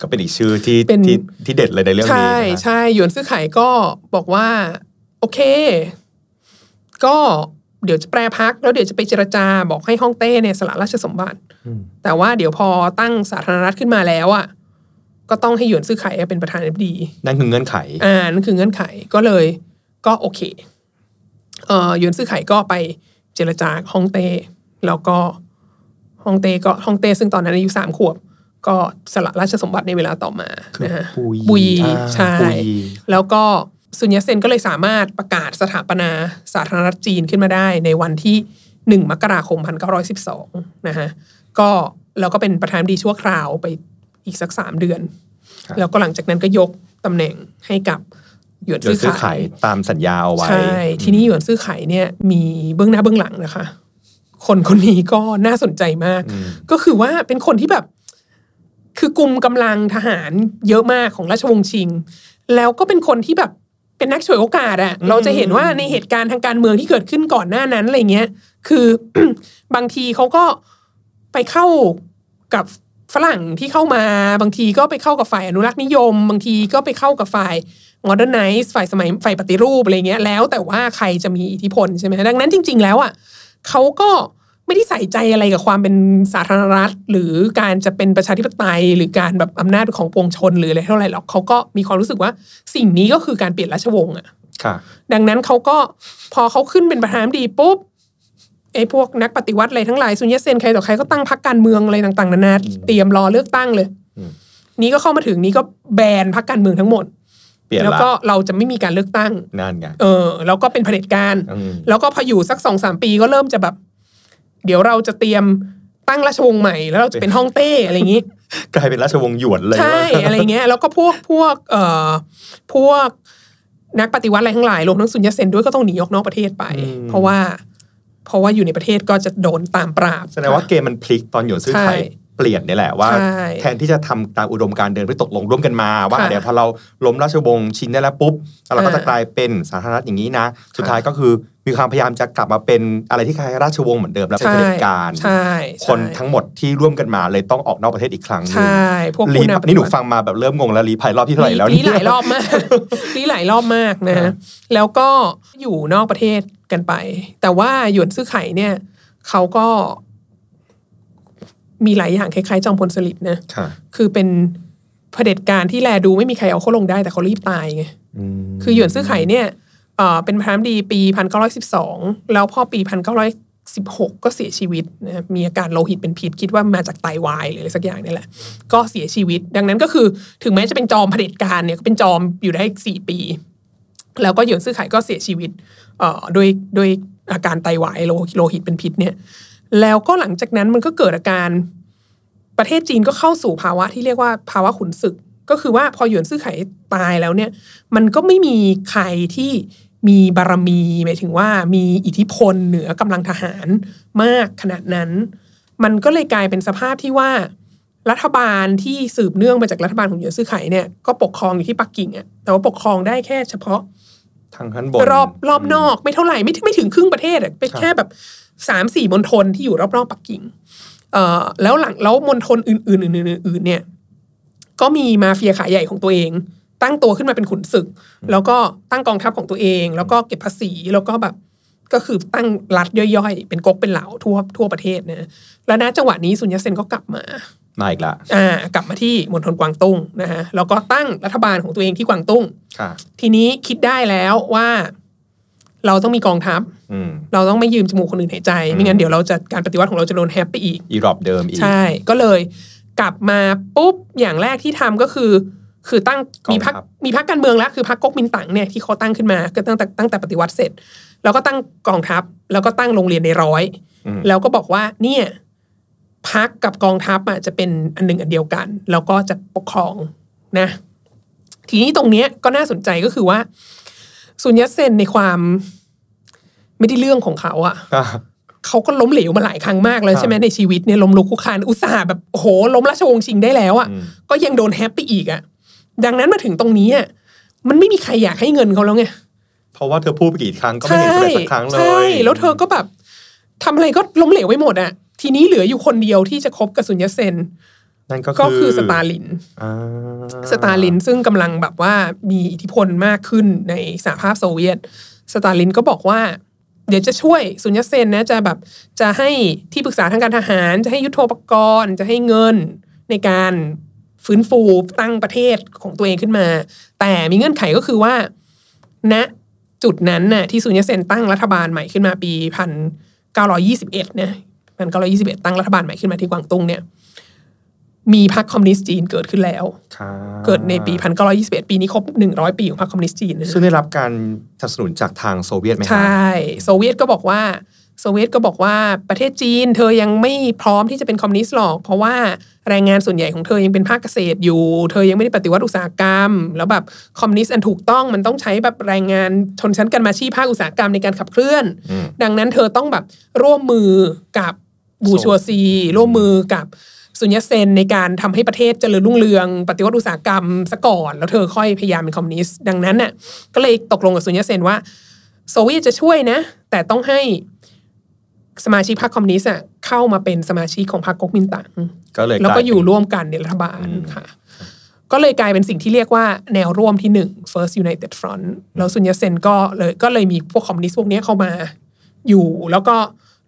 ก็เป็นอีกชื่อที่เป็นที่ที่เด็ดเลยในเรื่องนี้ใช่นะคะใช่หยวนซื่อไขก็บอกว่า โอเค ก็เดี๋ยวจะแปรพัก แล้วเดี๋ยวจะไปเจรจาบอกให้ฮ่องเต้เนี่ยสละราชสมบัติอืมแต่ว่าเดี๋ยวพอตั้งสาธารณรัฐขึ้นมาแล้วอะก็ต้องให้หยวนซื่อไขเป็นประธานาธิบดี นั่นคือเงื่อนไข อ่านั่นคือเงื่อนไขก็เลย ก็โอเค เอ่อหยวนซื่อไขก็ไปเจรจากับฮ่องเต้แล้วก็ฮ่องเต้ก็ฮ่องเต้ซึ่งตอนนั้นอายุสามขวบ ก็สละราชสมบัติในเวลาต่อมาคือนะฮะปุยบุยอ่าใช่ปุยแล้วก็ซุนยัตเซนก็เลยสามารถประกาศสถาปนาสาธารณรัฐจีนขึ้นมาได้ในวันที่หนึ่งมกราคมพันเก้าร้อยสิบสองนะฮะก็แล้วก็เป็นประธานาธิบดีชั่วคราวไปอีกสักสามเดือนครับแล้วก็หลังจากนั้นก็ยกตำแหน่งให้กับ หยวนเดี๋ยวซื่อซื้อไขขายตามสัญญาเอาไว้ใช่ทีนี้หยวนซื่อไขเนี่ยมีเบื้องหน้าเบื้องหลังนะคะ คนคนนี้ก็น่าสนใจมากอืมก็คือว่าเป็นคนที่แบบ คือกลุ่มกำลังทหารเยอะมากของราชวงศ์ชิง แล้วก็เป็นคนที่แบบเป็นนักฉวยโอกาสอะเราจะเห็นว่าในเหตุการณ์ทางการเมืองที่เกิดขึ้นก่อนหน้านั้นอะไรเงี้ย คือบางทีเขาก็ไปเข้ากับ ฝรั่งที่เข้ามาบางทีก็ไปเข้ากับฝ่ายอนุรักษ์นิยม บางทีก็ไปเข้ากับฝ่าย modernize ฝ่ายสมัยฝ่ายปฏิรูปอะไรเงี้ยแล้วแต่ว่าใครจะมีอิทธิพลใช่ไหมดังนั้นจริง ๆ แล้วอะเขาก็ไม่ได้ใส่ใจอะไรกับความเป็นสาธารณรัฐ หรือการจะเป็นประชาธิปไตย หรือการแบบอำนาจของปวงชนหรืออะไรเท่าไหร่หรอกเขาก็มีความรู้สึกว่าสิ่งนี้ก็คือการเปลี่ยนราชวงศ์อะค่ะดังนั้นเขาก็พอเขาขึ้นเป็นประธานาธิบดีปุ๊บ ไอ้พวกนักปฏิวัติอะไรทั้งหลายซุนยัตเซนใครต่อใครก็ตั้งพรรคการเมืองอะไรต่างๆนานาเตรียมรอเลือกตั้งเลยอืมนี้ก็เข้ามาถึงนี้ก็แบนพรรคการเมืองทั้งหมดเปลี่ยนแล้วละก็เราจะไม่มีการเลือกตั้งนั่นไงเออแล้วก็เป็นเผด็จการอืมแล้วก็พออยู่สักสองสามปีก็เริ่มจะแบบ เดี๋ยวเราจะเตรียมตั้งราชวงศ์ใหม่ แล้วเราจะเป็นฮ่องเต้อะไรอย่างนี้ กลายเป็นราชวงศ์หยวนเลยใช่อะไรเงี้ย แล้วก็พวกพวกเอ่อพวกนักปฏิวัติอะไรทั้งหลายรวมทั้งซุนยัตเซนด้วยก็ต้องหนีออกนอกประเทศไป เพราะว่า เพราะว่าอยู่ในประเทศก็จะโดนตามปราบแสดงว่าเกมมันพลิกตอนหยวนซื้อไทยใช่เปลี่ยนนี่แหละว่าใช่แทนที่จะทำตามอุดมการณ์เดินไปตกลงร่วมกันมาว่าค่ะเดี๋ยวพอเราล้มราชวงศ์ชินได้แล้วปุ๊บเราก็จะอ่ากกลายเป็นสาธารณรัฐอย่างนี้นะ สุดท้ายก็คือมีความพยายามจะกลับมาเป็นอะไรที่คล้ายราชวงศ์เหมือนเดิมแล้วเป็นใช่เผด็จการใช่ใช่คนทั้งหมดที่ร่วมกันมาเลยต้องออกนอกประเทศอีกครั้งหนึงใช่พวกลีผู้นำปฏิวัตินี่หนูฟังมาแบบเริ่มงงแล้วลีภัยรอบที่เท่าไหร่แล้วลีเนี่ยหลายรอบมากลีหลายรอบมากนะครัฮะบแล้วก็อยู่นอกประเทศกันไป แต่ว่าหยวนซื่อไข่เนี่ยเขาก็ มีหลายอย่างคล้ายๆ จอมพลสฤษดิ์นะค่ะคือเป็นเผด็จการที่แลดูไม่มีใครเอาเขาลงได้แต่เขารีบตายไงอืมคือหยวนซื่อไข่เนี่ยเอ่อเป็นประธานาธิบดีปีพันเก้าร้อยสิบสองแล้วพอปีพันเก้าร้อยสิบหกก็เสียชีวิตนะมีอาการโลหิตเป็นพิษคิดว่ามาจากไตวายหรืออะไรสักอย่างนี่แหละ ก็เสียชีวิต ดังนั้นก็คือถึงแม้จะเป็นจอมเผด็จการเนี่ยก็เป็นจอมอยู่ได้สี่ปี แล้วก็หยวนซื่อไข่ก็เสียชีวิตเอ่อโดยโดยอาการไตวายโลโลหิตเป็นพิษเนี่ย แล้วก็หลังจากนั้นมันก็เกิดอาการประเทศจีนก็เข้าสู่ภาวะที่เรียกว่าภาวะขุนศึก ก็คือว่าพอหยวนซื่อไข่ตายแล้วเนี่ย มันก็ไม่มีใครที่มีบารมีหมายถึงว่ามีอิทธิพลเหนือกำลังทหารมากขนาดนั้น มันก็เลยกลายเป็นสภาพที่ว่า รัฐบาลที่สืบเนื่องมาจากรัฐบาลของหยวนซื่อไข่เนี่ยก็ปกครองอยู่ที่ปักกิ่งอะแต่ว่าปกครองได้แค่เฉพาะทางขั้นบนรอบรอบนอกไม่เท่าไหร่ไม่ไม่ถึงครึ่งประเทศอะเป็นครับแค่แบบ สามสี่มณฑลที่อยู่รอบๆปักกิ่งเอ่อแล้วหลังแล้วมณฑลอื่นๆอื่นๆอื่นๆเนี่ยก็มีมาเฟียขายใหญ่ของตัวเอง ตั้งตัวขึ้นมาเป็นขุนศึก แล้วก็ตั้งกองทัพของตัวเอง แล้วก็เก็บภาษีแล้วก็แบบก็คือตั้งรัฐย่อยๆ เป็นก๊กเป็นเหลาทั่วทั่วประเทศนะแล้วณจังหวะนี้ซุนยัตเซนก็กลับมามาอีกละอ่ากลับมาที่มณฑลกวางตุ้งนะฮะแล้วก็ตั้งรัฐบาลของตัวเองที่กวางตุ้งค่ะทีนี้คิดได้แล้วว่า เราต้องมีกองทัพอืมเราต้องไม่ยืมจมูกคนอื่นหายใจ ไม่งั้นเดี๋ยวเราจะการปฏิวัติของเราจะโดนแฮปไปอีก อีรอบเดิมอีก ใช่ ก็เลยกลับมาปุ๊บอย่างแรกที่ทำก็คือ คือตั้งกองทัพมีพักมีพักการเมืองแล้ว คือพักก๊กมินตั๋งเนี่ยที่เขาตั้งขึ้นมาก็ตั้งแต่ตั้งแต่ปฏิวัติเสร็จ แล้วก็ตั้งกองทัพ แล้วก็ตั้งโรงเรียนในร้อยอืมแล้วก็บอกว่าเนี่ยพักกับกองทัพอะจะเป็นอันหนึ่งอันเดียวกัน แล้วก็จะปกครองนะ ทีนี้ตรงเนี้ยก็น่าสนใจก็คือว่า ซุนยัตเซนในความไม่ได้เรื่องของเขาอะอะเขาก็ล้มเหลวมาหลายครั้งมากเลยครับใช่ไหมในชีวิตเนี่ยล้มลุกคลุกคลานอุตส่าห์แบบโอ้โหล้มราชวงศ์ชิงได้แล้วอะอืมก็ยังโดนแฮปไปอีกอะดังนั้นมาถึงตรงนี้อะมันไม่มีใครอยากให้เงินเขาแล้วไงเพราะว่าเธอพูดไปกี่ครั้งก็ไม่เห็นสำเร็จสักครั้งเลยใช่แล้วเธอก็แบบทำอะไรก็ล้มเหลวไปหมดอะทีนี้เหลืออยู่คนเดียวที่จะคบกับซุนยัตเซน นั่นก็ก็คือคือสตาลินอ่าสตาลินซึ่งกำลังแบบว่ามีอิทธิพลมากขึ้นในสหภาพโซเวียต สตาลินก็บอกว่า เดี๋ยวจะช่วยซุนยัตเซนนะจะแบบจะให้ที่ปรึกษาทางการทหาร จะให้ยุทโธปกรณ์จะให้เงินในการฟื้นฟูตั้งประเทศของตัวเองขึ้นมา แต่มีเงื่อนไขก็คือว่าณจุดนั้นน่ะที่ซุนยัตเซนตั้งรัฐบาลใหม่ขึ้นมาปีพันเก้าร้อยี่สิบเอ็ดเนี่ยพันเก้าร้อยยี่สิบเอ็ดตั้งรัฐบาลใหม่ขึ้นมาที่กวางตุ้งเนี่ย มีพรรคคอมมิวนิสต์จีนเกิดขึ้นแล้วครับเกิดในปีพันเก้าร้อยยี่สิบเอ็ดปีนี้ครบหนึ่งร้อยปีของพรรคคอมมิวนิสต์จีนนะซึ่งได้รับการสนับสนุนจากทางโซเวียตไหมใชครับโซเวียตก็บอกว่า โซเวียตก็บอกว่าประเทศจีน เธอยังไม่พร้อมที่จะเป็นคอมมิวนิสต์หรอก เพราะว่าแรงงานส่วนใหญ่ของเธอยังเป็นภาคเกษตรอยู่ เธอยังไม่ได้ปฏิวัติอุตสาหกรรม แล้วแบบคอมมิวนิสต์อันถูกต้องมันต้องใช้แบบแรงงานชนชั้นกรรมาชีพภาคอุตสาหกรรมในการขับเคลื่อนอืมดังนั้นเธอต้องแบบร่วมมือกับบูชัวซี ร่วมมือกับ สุญญเซนในการทำให้ประเทศเจริญรุ่งเรือง ปฏิวัติอุตสาหกรรมซะก่อน แล้วเธอค่อยพยายามเป็นคอมมิวนิสต์ดังนั้นน่ะก็เลยตกลงกับสุญญเซนว่า โซเวียตจะช่วยนะ แต่ต้องให้สมาชิกพรรคคอมมิวนิสต์อะเข้ามาเป็นสมาชิกของพรรคก๊กมินตั๋งก็เลยแล้วก็ลาเป็นอยู่ร่วมกันในรัฐบาลค่ะ ก็เลยกลายเป็นสิ่งที่เรียกว่าแนวร่วมที่หนึ่ง First United Front แล้วซุนยัตเซนก็เลยก็เลยมีพวกคอมมิวนิสต์พวกเนี้ยเข้ามาอยู่แล้วก็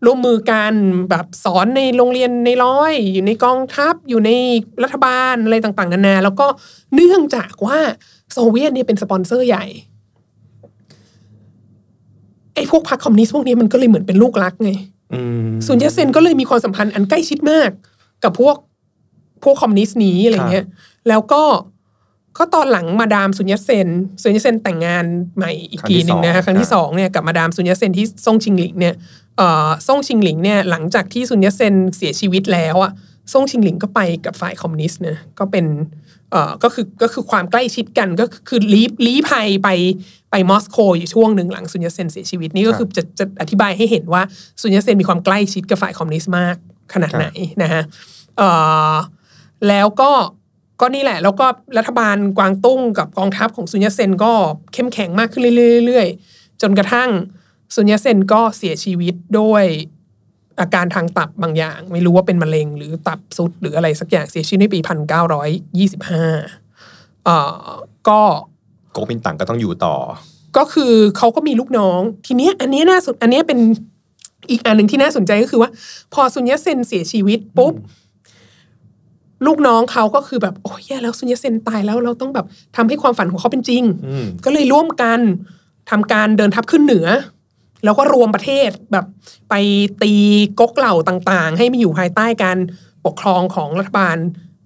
ร่วมมือกันแบบสอนในโรงเรียนนายร้อย อยู่ในกองทัพอยู่ในรัฐบาลอะไรต่างๆนานาแล้วก็เนื่องจากว่าโซเวียตเนี่ยเป็นสปอนเซอร์ใหญ่ไอ้พวกพรรคคอมมิวนิสต์พวกนี้มันก็เลยเหมือนเป็นลูกรักไงอืมซุนยัตเซนก็เลยมีความสัมพันธ์อันใกล้ชิดมาก กับพวกพวกคอมมิวนิสต์นี้อะไรเงี้ย แล้วก็ ก็ตอนหลังมาดามซุนยัตเซนซุนยัตเซนแต่งงานใหม่อีกทีหนึ่งนะคะครั้งที่สองเนี่ยกับมาดามซุนยัตเซนที่ซ่งชิงหลิงเนี่ยเอ่อซ่งชิงหลิงเนี่ยหลังจากที่ซุนยัตเซนเสียชีวิตแล้วอะซ่งชิงหลิงก็ไปกับฝ่ายคอมมิวนิสต์นะก็เป็นเอ่อก็คือก็คือความใกล้ชิดกันก็คือลี้ลี้ภัยไปไปมอสโกอยู่ช่วงหนึ่งหลังซุนยัตเซนเสียชีวิตนี่ก็คือจะจะอธิบายให้เห็นว่าซุนยัตเซนมีความใกล้ชิดกับฝ่ายคอมมิวนิสต์มากขนาดไหนนะฮะเอ่อแล้วก็ ก็นี่แหละ แล้วก็รัฐบาลกวางตุ้งกับกองทัพของซุนยัตเซนก็เข้มแข็งมากขึ้นเรื่อยๆ จนกระทั่งซุนยัตเซนก็เสียชีวิตด้วยอาการทางตับบางอย่าง ไม่รู้ว่าเป็นมะเร็งหรือตับซุดหรืออะไรสักอย่างเสียชีวิตในปีพันเก้าร้อยยี่สิบห้าเอ่อก็โกมินตังก็ต้องอยู่ต่อ ก็คือเขาก็มีลูกน้อง ทีเนี้ยอันเนี้ยน่าสนอันเนี้ยเป็นอีกอันหนึ่งที่น่าสนใจก็คือว่า พอซุนยัตเซนเสียชีวิตปุ๊บ ลูกน้องเขาก็คือแบบโอ้ยแย่แล้วซุนยัตเซนตายแล้วเราต้องแบบทำให้ความฝันของเขาเป็นจริงอืมก็เลยร่วมกันทำการเดินทัพขึ้นเหนือ แล้วก็รวมประเทศแบบไปตีก๊กเหล่าต่างๆ ให้มาอยู่ภายใต้การปกครองของรัฐบาล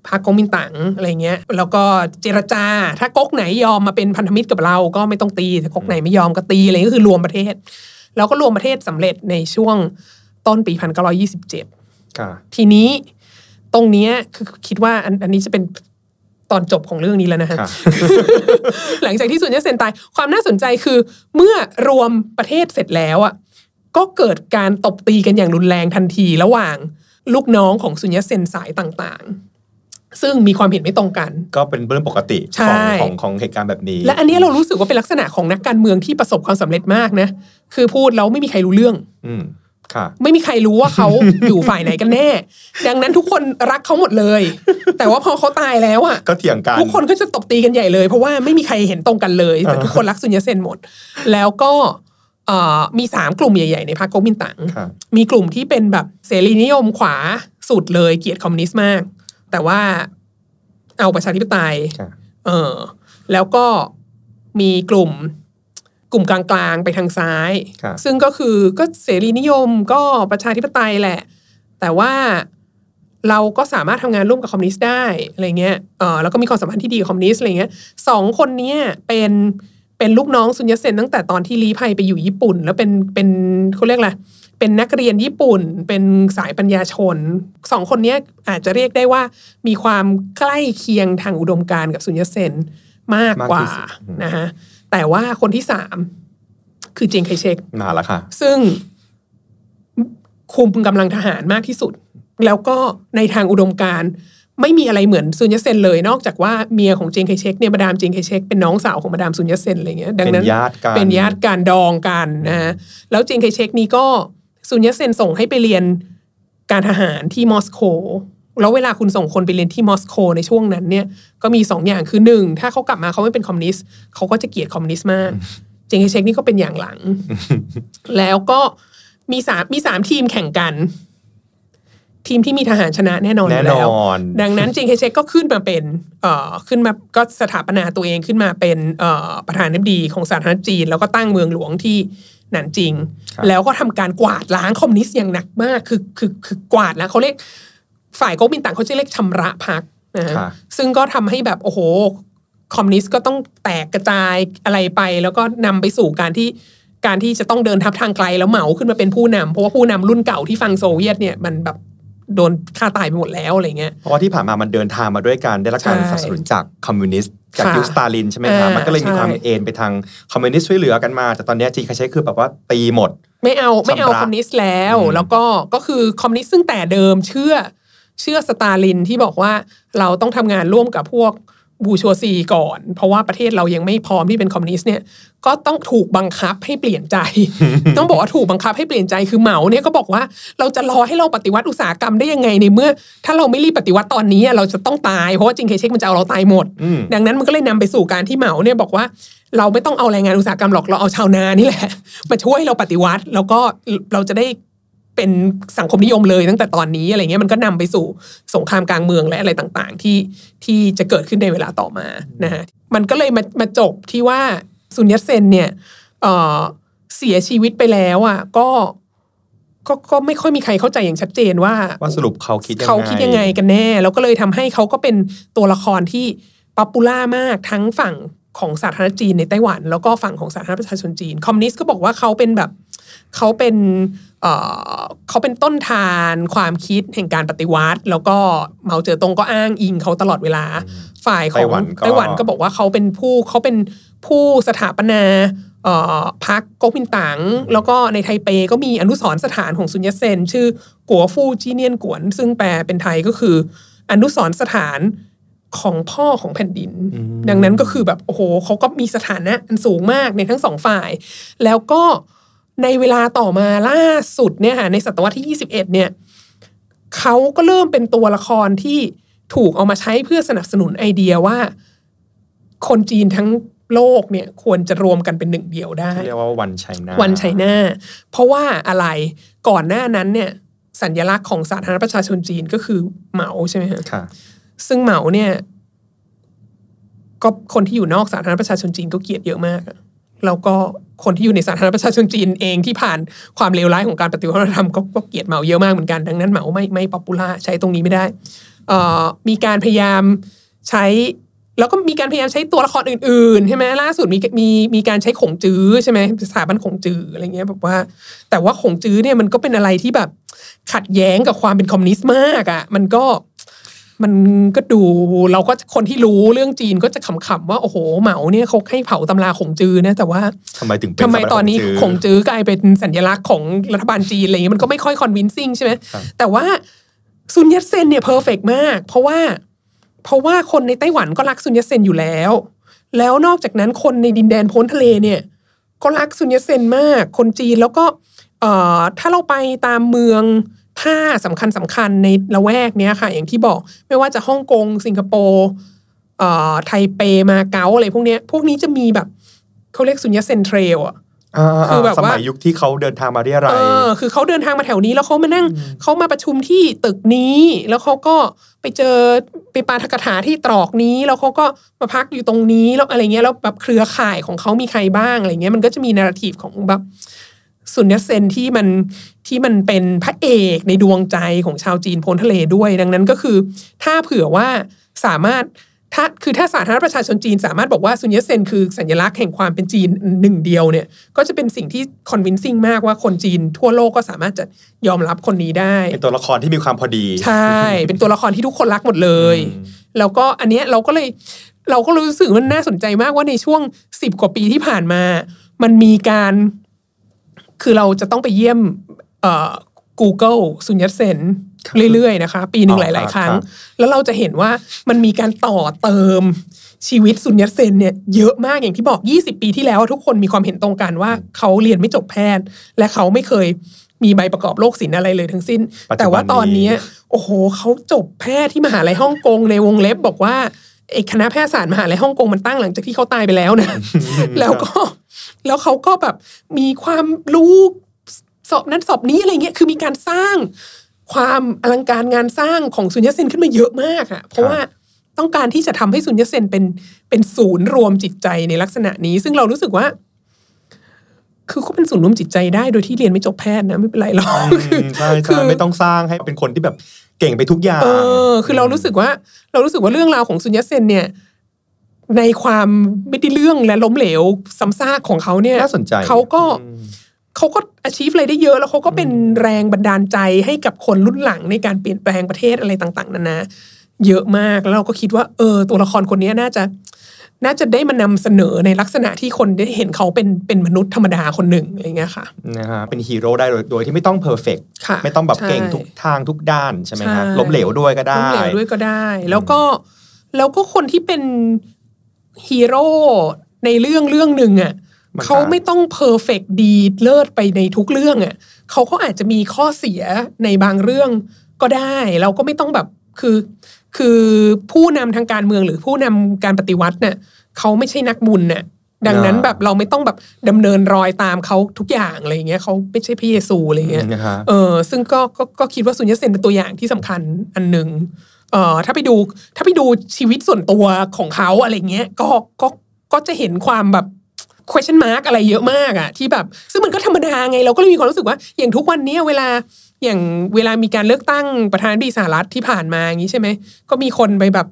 พรรคก๊กมินตั๋งอะไรเงี้ย แล้วก็เจรจา ถ้าก๊กไหนยอมมาเป็นพันธมิตรกับเราก็ไม่ต้องตีถ้าก๊กไหนไม่ยอมก็ตีอะไรก็คือรวมประเทศ แล้วก็รวมประเทศสำเร็จในช่วงต้นปีพันเก้าร้อยี่สิบเจ็ดค่ะทีนี้ ตรงเนี้ยคือคิดว่าอันอันนี้จะเป็นตอนจบของเรื่องนี้แล้วนะฮะค่ะหลังจากที่สุนยัตเซนตาย ความน่าสนใจคือ เมื่อรวมประเทศเสร็จแล้วอะ ก็เกิดการตบตีกันอย่างรุนแรงทันทีระหว่างลูกน้องของสุนยัตเซนสายต่างๆ ซึ่งมีความเห็นไม่ตรงกัน ก็เป็นเรื่องปกติใช่ของของของเหตุการณ์แบบนี้ และอันนี้เรารู้สึกว่าเป็นลักษณะของนักการเมืองที่ประสบความสำเร็จมากนะ คือพูดแล้วไม่มีใครรู้เรื่อง อืมค่ะ ไม่มีใครรู้ว่าเขาอยู่ฝ่ายไหนกันแน่ ดังนั้นทุกคนรักเขาหมดเลย แต่ว่าพอเขาตายแล้วอะก็เถียงกันทุกคนก็จะตบตีกันใหญ่เลย เพราะว่าไม่มีใครเห็นตรงกันเลยแต่ทุกคนรักซุนยัตเซนหมด แล้วก็เอ่อมีสามกลุ่มใหญ่ๆในพรรคก๊กมินตั๋งครับมีกลุ่มที่เป็นแบบเสรีนิยมขวาสุดเลยเกลียดคอมมิวนิสต์มาก แต่ว่าเอาประชาธิปไตยค่ะเออแล้วก็มีกลุ่ม กลุ่มกลางๆ ไปทางซ้ายครับซึ่งก็คือก็เสรีนิยมก็ประชาธิปไตยแหละ แต่ว่าเราก็สามารถทำงานร่วมกับคอมมิวนิสต์ได้อะไรเงี้ยเออแล้วก็มีความสัมพันธ์ที่ดีกับคอมมิวนิสต์อะไรเงี้ยสองคนเนี้ยเป็นเป็นลูกน้องซุนยัตเซนตั้งแต่ตอนที่ลี้ภัยไปอยู่ญี่ปุ่น แล้วเป็นเป็นเขาเรียกอะไรเป็นนักเรียนญี่ปุ่น เป็นสายปัญญาชนสองคนเนี้ยอาจจะเรียกได้ว่ามีความใกล้เคียงทางอุดมการณ์กับซุนยัตเซนมากกว่ามากที่สุดอืมนะฮะ แต่ว่าคนที่สามคือเจงไคเชกมาแล้วค่ะ ซึ่งคุมกำลังทหารมากที่สุด แล้วก็ในทางอุดมการณ์ไม่มีอะไรเหมือนซุนยัตเซนเลยนอกจากว่าเมียของเจงไคเชกเนี่ยมาดามเจงไคเชกเป็นน้องสาวของมาดามซุนยัตเซนอะไรเงี้ยดังนั้นเป็นญาติกันเป็นญาติการดองกันนะฮะแล้วเจงไคเชกนี่ก็ซุนยัตเซนส่งให้ไปเรียนการทหารที่มอสโก แล้วเวลาคุณส่งคนไปเรียนที่มอสโกในช่วงนั้นเนี่ยก็มีสองอย่างคือหนึ่งถ้าเขากลับมาเขาไม่เป็นคอมมิวนิสต์เขาก็จะเกลียดคอมมิวนิสต์มากเจงไคเชกนี่ก็เป็นอย่างหลัง แล้วก็มีสามมีสามทีมแข่งกัน ทีมที่มีทหารชนะแน่นอนอยู่แน่นแล้วอนดังนั้นเจงไคเชกก็ขึ้นมาเป็น เอ่อขึ้นมาก็สถาปนาตัวเองขึ้นมาเป็นเอ่อประธานาธิบดีของสาธารณรัฐจีน แล้วก็ตั้งเมืองหลวงที่หนานจิงครับแล้วก็ทำการกวาดล้างคอมมิวนิสต์อย่างหนักมาก คือคือคือกวาดแล้วเขาเรียก ฝ่ายก๊กมินตั๋งเขาจะเรียกชำระพรรคนะฮะค่ะซึ่งก็ทำให้แบบโอ้โห คอมมิวนิสต์ก็ต้องแตกกระจายอะไรไป แล้วก็นำไปสู่การที่การที่จะต้องเดินทัพทางไกลแล้วเหมาขึ้นมาเป็นผู้นำเพราะว่าผู้นำรุ่นเก่าที่ฟังโซเวียตเนี่ยมันแบบโดนฆ่าตายไปหมดแล้วอะไรเงี้ย เพราะว่าที่ผ่านมามันเดินทางมาด้วยการได้รับการใช่สนับสนุนจากคอมมิวนิสต์จากค่ะยุคสตาลินใช่ไหมคะอ่ามัมันก็เลยมีใช่ความเอนไปทางคอมมิวนิสต์ช่วยเหลือกันมา แต่ตอนเนี้ยเจียงไคเชกคือแบบว่าตีหมด ไม่เอาไม่เอาชำระคอมมิวนิสต์แล้วอืมแล้วก็ก็คือคอมมิวนิสต์ซึ่งแต่เดิมเชื่อ เชื่อสตาลินที่บอกว่าเราต้องทำงานร่วมกับพวก bourgeoisie ก่อน เพราะว่าประเทศเรายังไม่พร้อมที่เป็นคอมมิวนิสต์เนี่ยก็ต้องถูกบังคับให้เปลี่ยนใจ ต้องบอกว่าถูกบังคับให้เปลี่ยนใจคือเหมาเนี่ยก็บอกว่าเราจะรอให้เราปฏิวัติอุตสาหกรรมได้ยังไงในเมื่อ ถ้าเราไม่รีบปฏิวัติตอนนี้เราจะต้องตายเพราะว่าเจงไคเชกมันจะเอาเราตายหมดอืมดังนั้นมันก็เลยนำไปสู่การที่เหมาเนี่ยบอกว่าเราไม่ต้องเอาแรงงานอุตสาหกรรมหรอกเราเอาชาวนานี่แหละมาช่วยเราปฏิวัติ แล้วก็เราจะได้ เป็นสังคมนิยมเลยตั้งแต่ตอนนี้อะไรเงี้ยมันก็นำไปสู่สงครามกลางเมืองและอะไรต่างๆ ที่ที่จะเกิดขึ้นในเวลาต่อมานะฮะมันก็เลยมามาจบที่ว่าซุนยัตเซนเนี่ยเอ่อเสียชีวิตไปแล้วอะก็ก็ก็ไม่ค่อยมีใครเข้าใจอย่างชัดเจนว่าว่าสรุปเขาคิดยังไงเขาคิดยังไงกันแน่ แล้วก็เลยทำให้เขาก็เป็นตัวละครที่ popular มากทั้งฝั่งของสาธารณจีนในไต้หวัน แล้วก็ฝั่งของสาธารณประชาชนจีน คอมมิวนิสต์ก็บอกว่าเขาเป็นแบบเขาเป็น เอ่อเขาเป็นต้นธารความคิดแห่งการปฏิวัติ แล้วก็เหมาเจ๋อตงก็อ้างอิงเขาตลอดเวลา ฝ่ายของไต้หวันก็ไต้หวันก็บอกว่าเขาเป็นผู้เขาเป็นผู้สถาปนาเอ่อพรรคก๊กมินตั๋งแล้วก็ในไทเปก็มีอนุสรณ์สถานของซุนยัตเซน ชื่อกัวฟู่จีเนียนกวน ซึ่งแปลเป็นไทยก็คือ อนุสรณ์สถานของพ่อของแผ่นดิน ดังนั้นก็คือแบบโอ้โหเขาก็มีสถานะอันสูงมากในทั้งสองฝ่าย แล้วก็ ในเวลาต่อมาล่าสุดเนี่ยค่ะในศตวรรษที่ 21 เนี่ยเขาก็เริ่มเป็นตัวละครที่ถูกเอามาใช้เพื่อสนับสนุนไอเดียว่า คนจีนทั้งโลกเนี่ยควรจะรวมกันเป็นหนึ่งเดียวได้เรียกว่าวันไชน่าวันไชน่าเพราะว่าอะไรก่อนหน้านั้นเนี่ยสัญลักษณ์ของสาธารณประชาชนจีนก็คือเหมาใช่ไหมฮะค่ะซึ่งเหมาเนี่ย ก็คนที่อยู่นอกสาธารณประชาชนจีนก็เกลียดเยอะมากอะแล้วก็ คนที่อยู่ในสาธารณประชาชนจีนเองที่ผ่านความเลวร้ายของการปฏิวัติวัฒนธรรมก็เกลียดเหมาเยอะมากเหมือนกัน ดังนั้นเหมาไม่ไม่ popular ใช้ตรงนี้ไม่ได้มีการพยายามใช้ แล้วก็มีการพยายามใช้ตัวละครอื่นๆใช่ไหมล่าสุดมีมีมีการใช้ขงจื้อใช่ไหมสถาบันขงจื้ออะไรเงี้ยแบบว่า แต่ว่าขงจื้อเนี่ยมันก็เป็นอะไรที่แบบขัดแย้งกับความเป็นคอมมิวนิสต์มากอะ่ะ มันก็ มันก็ดูเราก็คนที่รู้เรื่องจีนก็จะขำๆว่าโอ้โหเหมาเนี่ยเขาให้เผาตำราขงจื้อนะแต่ว่าทำไมถึงเป็นทำไมตอนนี้สมัยขงจื้อกลายเป็นสัญลักษณ์ของรัฐบาลจีนอะไรเงี้ยมันก็ไม่ค่อย convincing ใช่ไหมครับแต่ว่าซุนยัตเซนเนี่ย perfect มาก เพราะว่า เพราะว่าคนในไต้หวันก็รักซุนยัตเซนอยู่แล้ว แล้วนอกจากนั้นคนในดินแดนพ้นทะเลเนี่ยก็รักซุนยัตเซนมาก คนจีนแล้วก็เอ่อถ้าเราไปตามเมือง ท่าสำคัญสำคัญในละแวกเนี้ยค่ะ อย่างที่บอกไม่ว่าจะฮ่องกงสิงคโปร์เอ่อไทเปมาเก๊าอะไรพวกเนี้ยพวกนี้จะมีแบบเขาเรียกซุนยัตเซนเทรลอะอ่าคือแบบสว่ามัยยุคที่เขาเดินทางมาเรียรัเอยอคือเขาเดินทางมาแถวนี้แล้วเขามานั่งเขามาประชุมที่ตึกนี้ แล้วเขาก็ไปเจอไปปาทกถาที่ตรอกนี้ แล้วเขาก็มาพักอยู่ตรงนี้แล้วอะไรเงี้ยแล้วแบบเครือข่ายของเขามีใครบ้างอะไรเงี้ยมันก็จะมีนาราทีฟของแบบ สุนยัตเซนที่มันที่มันเป็นพระเอกในดวงใจของชาวจีนพ้นทะเลด้วย ดังนั้นก็คือ ถ้าเผื่อว่าสามารถถ้าคือถ้าสาธารณประชาชนจีนสามารถบอกว่าซุนยัตเซนคือสัญลักษณ์แห่งความเป็นจีนหนึ่งเดียวเนี่ยก็จะเป็นสิ่งที่คอนวินซิ่งมากว่าคนจีนทั่วโลกก็สามารถจะยอมรับคนนี้ได้ เป็นตัวละครที่มีความพอดี ใช่ เป็นตัวละครที่ทุกคนรักหมดเลยอืมแล้วก็อันเนี้ยเราก็เลยเราก็รู้สึกมันน่าสนใจมากว่าในช่วงสิบกว่าปีที่ผ่านมา มันมีการ คือเราจะต้องไปเยี่ยมเอ่อ Google สุญญตเซนเรื่อยๆนะคะ ปีหนึ่งหลาย ๆ ครั้ง แล้วเราจะเห็นว่ามันมีการต่อเติมชีวิตสุญญตเซนเนี่ยเยอะมากอย่างที่บอก 20 ปีที่แล้วทุกคนมีความเห็นตรงกันว่าเขาเรียนไม่จบแพทย์ และเขาไม่เคยมีใบประกอบโรคศิลป์อะไรเลยทั้งสิ้นปัจจุบันนี้แต่ว่าตอนเนี้ยโอ้โหเขาจบแพทย์ที่มหาลัยฮ่องกงในวงเล็บบอกว่า ไอ้คณะแพทยศาสตร์มหาลัยฮ่องกงมันตั้งหลังจากที่เขาตายไปแล้วนะแล้วก็แล้วเขาก็แบบมีความรู้สอบนั้นสอบนี้อะไรเงี้ยคือมีการสร้างความอลังการงานสร้างของซุนยัตเซนขึ้นมาเยอะมากอะเพราะว่าต้องการที่จะทำให้ซุนยัตเซนเป็นเป็นศูนย์รวมจิตใจในลักษณะนี้ ซึ่งเรารู้สึกว่า คือเขาเป็นศูนย์รวมจิตใจได้โดยที่เรียนไม่จบแพทย์นะไม่เป็นไรหรอกอืมใช่คืใช่อไม่ต้องสร้างให้เป็นคนที่แบบเก่งไปทุกอย่าง เออ คือเรารู้สึกว่า เรารู้สึกว่าเรื่องราวของซุนยัตเซนเนี่ย ในความไม่ได้เรื่องและล้มเหลวซ้ำซากของเขาเนี่ยน่าสนใจเขาก็อืมเขาก็ achieve อะไรได้เยอะแล้วเขาก็เป็นแรงบันดาลใจให้กับคนรุ่นหลังในการเปลี่ยนแปลงประเทศอะไรต่าง ๆนานาเยอะมากแล้วเราก็คิดว่า เออ ตัวละครคนนี้น่าจะ น่าจะได้มานำเสนอในลักษณะที่คนได้เห็นเขาเป็นเป็นมนุษย์ธรรมดาคนหนึ่งอะไรเงี้ยค่ะนะฮะเป็นฮีโร่ได้โดยโดยที่ไม่ต้อง perfect ค่ะไม่ต้องแบบใช่เก่งทุกทางทุกด้านใช่ไหมฮะใช่ล้มเหลวด้วยก็ได้ล้มเหลวด้วยก็ได้ แล้วก็แล้วก็คนที่เป็นฮีโร่ในเรื่องเรื่องหนึ่งอะมันก็เขาไม่ต้อง perfect ดีเลิศไปในทุกเรื่องอะเขาก็อาจจะมีข้อเสียในบางเรื่องก็ได้ เราก็ไม่ต้องแบบคือ คือผู้นำทางการเมืองหรือผู้นำการปฏิวัติเนี่ยเขาไม่ใช่นักบุญเนี่ยดังนั้นอ่าแบบเราไม่ต้องแบบดำเนินรอยตามเขาทุกอย่างอะไรอย่างเงี้ยเขาไม่ใช่พระเยซูอะไรอย่างเงี้ยนะฮะเออซึ่งก็ก็ก็คิดว่าซุนยัตเซนเป็นตัวอย่างที่สำคัญอันหนึ่งเอ่อถ้าไปดูถ้าไปดูชีวิตส่วนตัวของเขาอะไรเงี้ยก็ก็ก็จะเห็นความแบบ question mark อะไรเยอะมากอะที่แบบ ซึ่งมันก็ธรรมดาไงเราก็เลยมีความรู้สึกว่า อย่างทุกวันเนี้ยเวลา อย่างเวลามีการเลือกตั้งประธานาธิบดีสหรัฐที่ผ่านมาอย่างนี้ใช่ไหมก็มีคนไปแบบ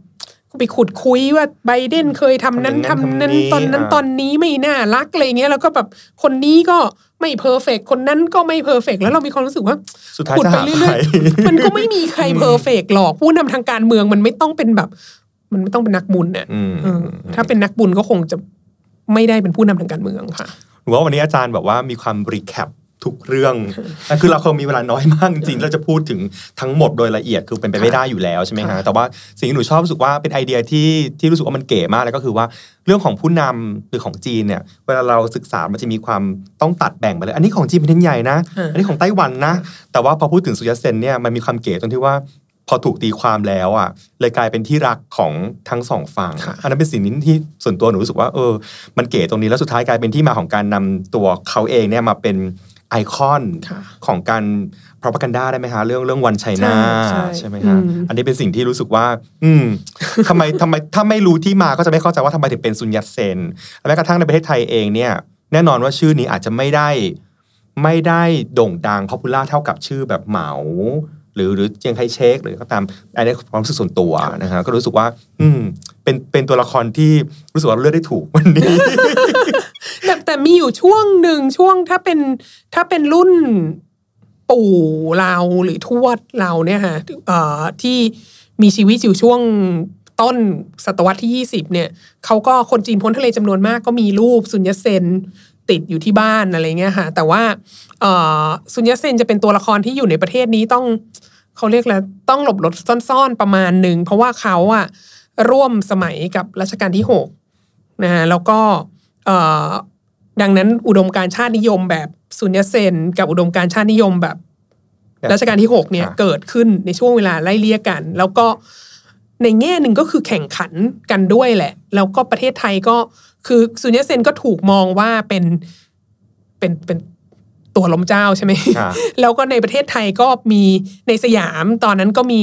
ไปขุดคุ้ยว่าไบเดนเคยทำนั้นทำทำนั้นนั้นทำนี้ตอนนั้นอ่าตอนนี้ไม่น่ารักอะไรเงี้ยแล้วก็แบบคนนี้ก็ไม่ perfect คนนั้นก็ไม่ perfect แล้วเรามีความรู้สึกว่าสุดท้ายขุดไปเรื่อยๆจะหาใครมันก็ไม่มีใคร perfect หรอกผู้นำทางการเมืองมันไม่ต้องเป็นแบบ มันไม่ต้องเป็นนักบุญเนี่ยอืมเออถ้าเป็นนักบุญก็คงจะไม่ได้เป็นผู้นำทางการเมืองค่ะหรือว่าวันนี้อาจารย์แบบว่ามีความรีแคป ทุกเรื่องแต่คือเราคงมีเวลาน้อยมากจริงๆเราจะพูดถึงทั้งหมดโดยละเอียดคือเป็นไปไม่ได้อยู่แล้วใช่ไหมฮะค่ะแต่ว่าสิ่งที่หนูชอบรู้สึกว่าเป็นไอเดียที่ที่รู้สึกว่ามันเก๋มากเลยก็คือว่าเรื่องของผู้นำหรือของจีนเนี่ย เวลาเราศึกษามันจะมีความต้องตัดแบ่งไปเลย อันนี้ของจีนเป็นเทนใหญ่นะอ่าอันนี้ของไต้หวันนะ แต่ว่าพอพูดถึงสุญญเซนเนี่ยมันมีความเก๋ตรงที่ว่าพอถูกตีความแล้วอะเลยกลายเป็นที่รักของทั้งสองฝั่งค่ะอันนั้นเป็นสิ่งนี้ที่ส่วนตัวหนูรู้สึกว่าเออมันเก๋ตรงนี้แล้วสุดท้ายกลายเป็นที่มาของการนำตัวเขาเองเนี่ยมาเป็น ไอคอนค่ะของการ propaganda ได้ไหมฮะเรื่องเรื่องวันไชน่าใช่ใช่ใช่ไหมฮะอืมอันนี้เป็นสิ่งที่รู้สึกว่า อืมทำไมทำไมถ้าไม่รู้ที่มาก็จะไม่เข้าใจว่าทำไมถึงเป็นซุนยัตเซนและแม้กระทั่งในประเทศไทยเองเนี่ย แน่นอนว่าชื่อนี้อาจจะไม่ได้ไม่ได้โด่งดังพ o p ปูล่าเท่ากับชื่อแบบเหมาหรือหรือเจียงไคเชกหรือก็ตามอันนี้ความรู้สึกส่วนตัวนะฮะก็รู้สึกว่า อืมเป็นเป็นตัวละครที่รู้สึกว่าเลือกได้ถูกวันนี้ แต่มีอยู่ช่วงหนึ่งช่วงถ้าเป็นถ้าเป็นรุ่นปู่เราหรือทวดเราเนี่ยค่ะเอ่อที่มีชีวิตอยู่ช่วงต้นศตวรรษที่ 20 เนี่ยเขาก็คนจีนพ้นทะเลจำนวนมากก็มีรูปซุนยัตเซนติดอยู่ที่บ้านอะไรเงี้ยค่ะ แต่ว่าเอ่อซุนยัตเซนจะเป็นตัวละครที่อยู่ในประเทศนี้ต้องเขาเรียกแล้วต้องหลบหลบซ่อนๆประมาณหนึ่ง เพราะว่าเขาอะร่วมสมัยกับรัชกาลที่หกนะฮะแล้วก็เอ่อ ดังนั้นอุดมการณ์ชาตินิยมแบบซุนยัตเซนกับอุดมการณ์ชาตินิยมแบบแบบรัชกาลที่6เนี่ยค่ะเกิดขึ้นในช่วงเวลาไล่เลี่ยกัน แล้วก็ในแง่หนึ่งก็คือแข่งขันกันด้วยแหละ แล้วก็ประเทศไทยก็คือซุนยัตเซนก็ถูกมองว่าเป็นเป็นเป็นตัวล้มเจ้าใช่ไหมค่ะแล้วก็ในประเทศไทยก็มีในสยามตอนนั้นก็มี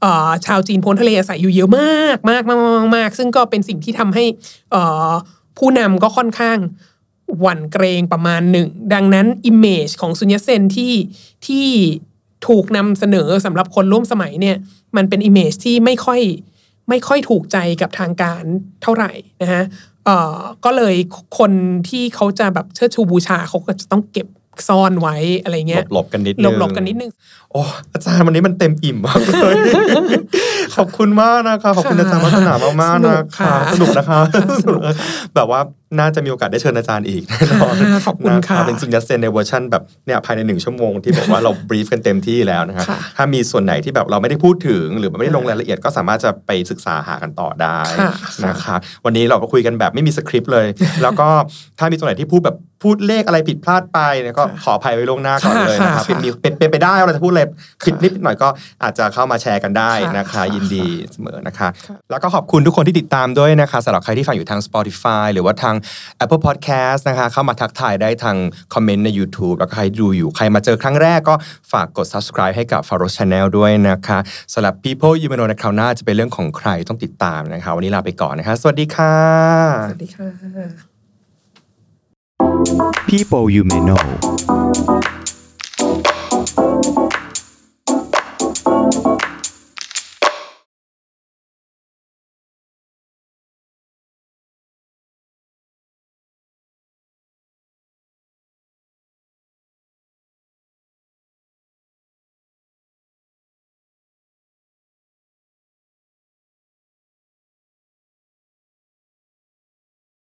เอ่อชาวจีนโพ้นทะเลอาศัยอยู่เยอะมากมากมากมากมากซึ่งก็เป็นสิ่งที่ทำให้เอ่อผู้นำก็ค่อนข้าง หวั่นเกรงประมาณหนึ่ง ดังนั้น image ของซุนยัตเซนที่ที่ถูกนำเสนอสำหรับคนร่วมสมัยเนี่ย มันเป็น image ที่ไม่ค่อยไม่ค่อยถูกใจกับทางการเท่าไหร่นะฮะเอ่อก็เลยคนที่เขาจะแบบเชิดชูบูชาเขาก็จะต้องเก็บซ่อนไว้อะไรเงี้ยหลบๆกันนิดหนึ่งหลบๆกันนิดนึงโอ้อาจารย์วันนี้มันเต็มอิ่มมากเลยขอบคุณมากนะคะขอบคุณอาจารย์วัฒนามากๆสนุกนะคะค่ะสนุกนะคะสนุกค่ะแบบว่า น่าจะมีโอกาสได้เชิญอาจารย์อีกแน่นอนขอบคุณค่ะเป็นซุนยัตเซนในเวอร์ชันแบบเนี่ยภายในหนึ่งชั่วโมงที่บอกว่าเรา brief กันเต็มที่แล้วนะคะค่ะถ้ามีส่วนไหนที่แบบเราไม่ได้พูดถึง หรือไม่ได้ลงรายละเอียดก็สามารถจะไปศึกษาหากันต่อได้ค่ะนะคะวันนี้เราก็คุยกันแบบไม่มีสคริปต์เลย แล้วก็ถ้ามีตรงไหนที่พูดแบบพูดเลขอะไรผิดพลาดไปเนี่ยก็ขออภัยไว้ล่วงหน้าก่อนเลยนะคะค่ะเป็นมีเป็นเป็นไปได้ว่าเราจะพูดอะไรผิดนิดหน่อยก็อาจจะเข้ามาแชร์กันได้นะคะค่ะยินดีเสมอนะคะค่ะแล้วก็ขอบคุณทุกคนที่ติดตามด้วยนะคะสำหรับใครที่ฟังอยู่ทาง Spotify หรือว่าทาง Apple Podcast นะคะเข้ามาทักทายได้ทางคอมเมนต์ใน YouTube แล้วก็ใครดูอยู่ใครมาเจอครั้งแรกก็ฝากกด subscribe ให้กับ f a r o s Channel ด้วยนะคะสำหรับ People You May Know ในคราวหน้าจะเป็นเรื่องของใครต้องติดตามนะคะวันนี้ลาไปก่อนนะคะ สวัสดีค่ะ สวัสดีค่ะ People you may know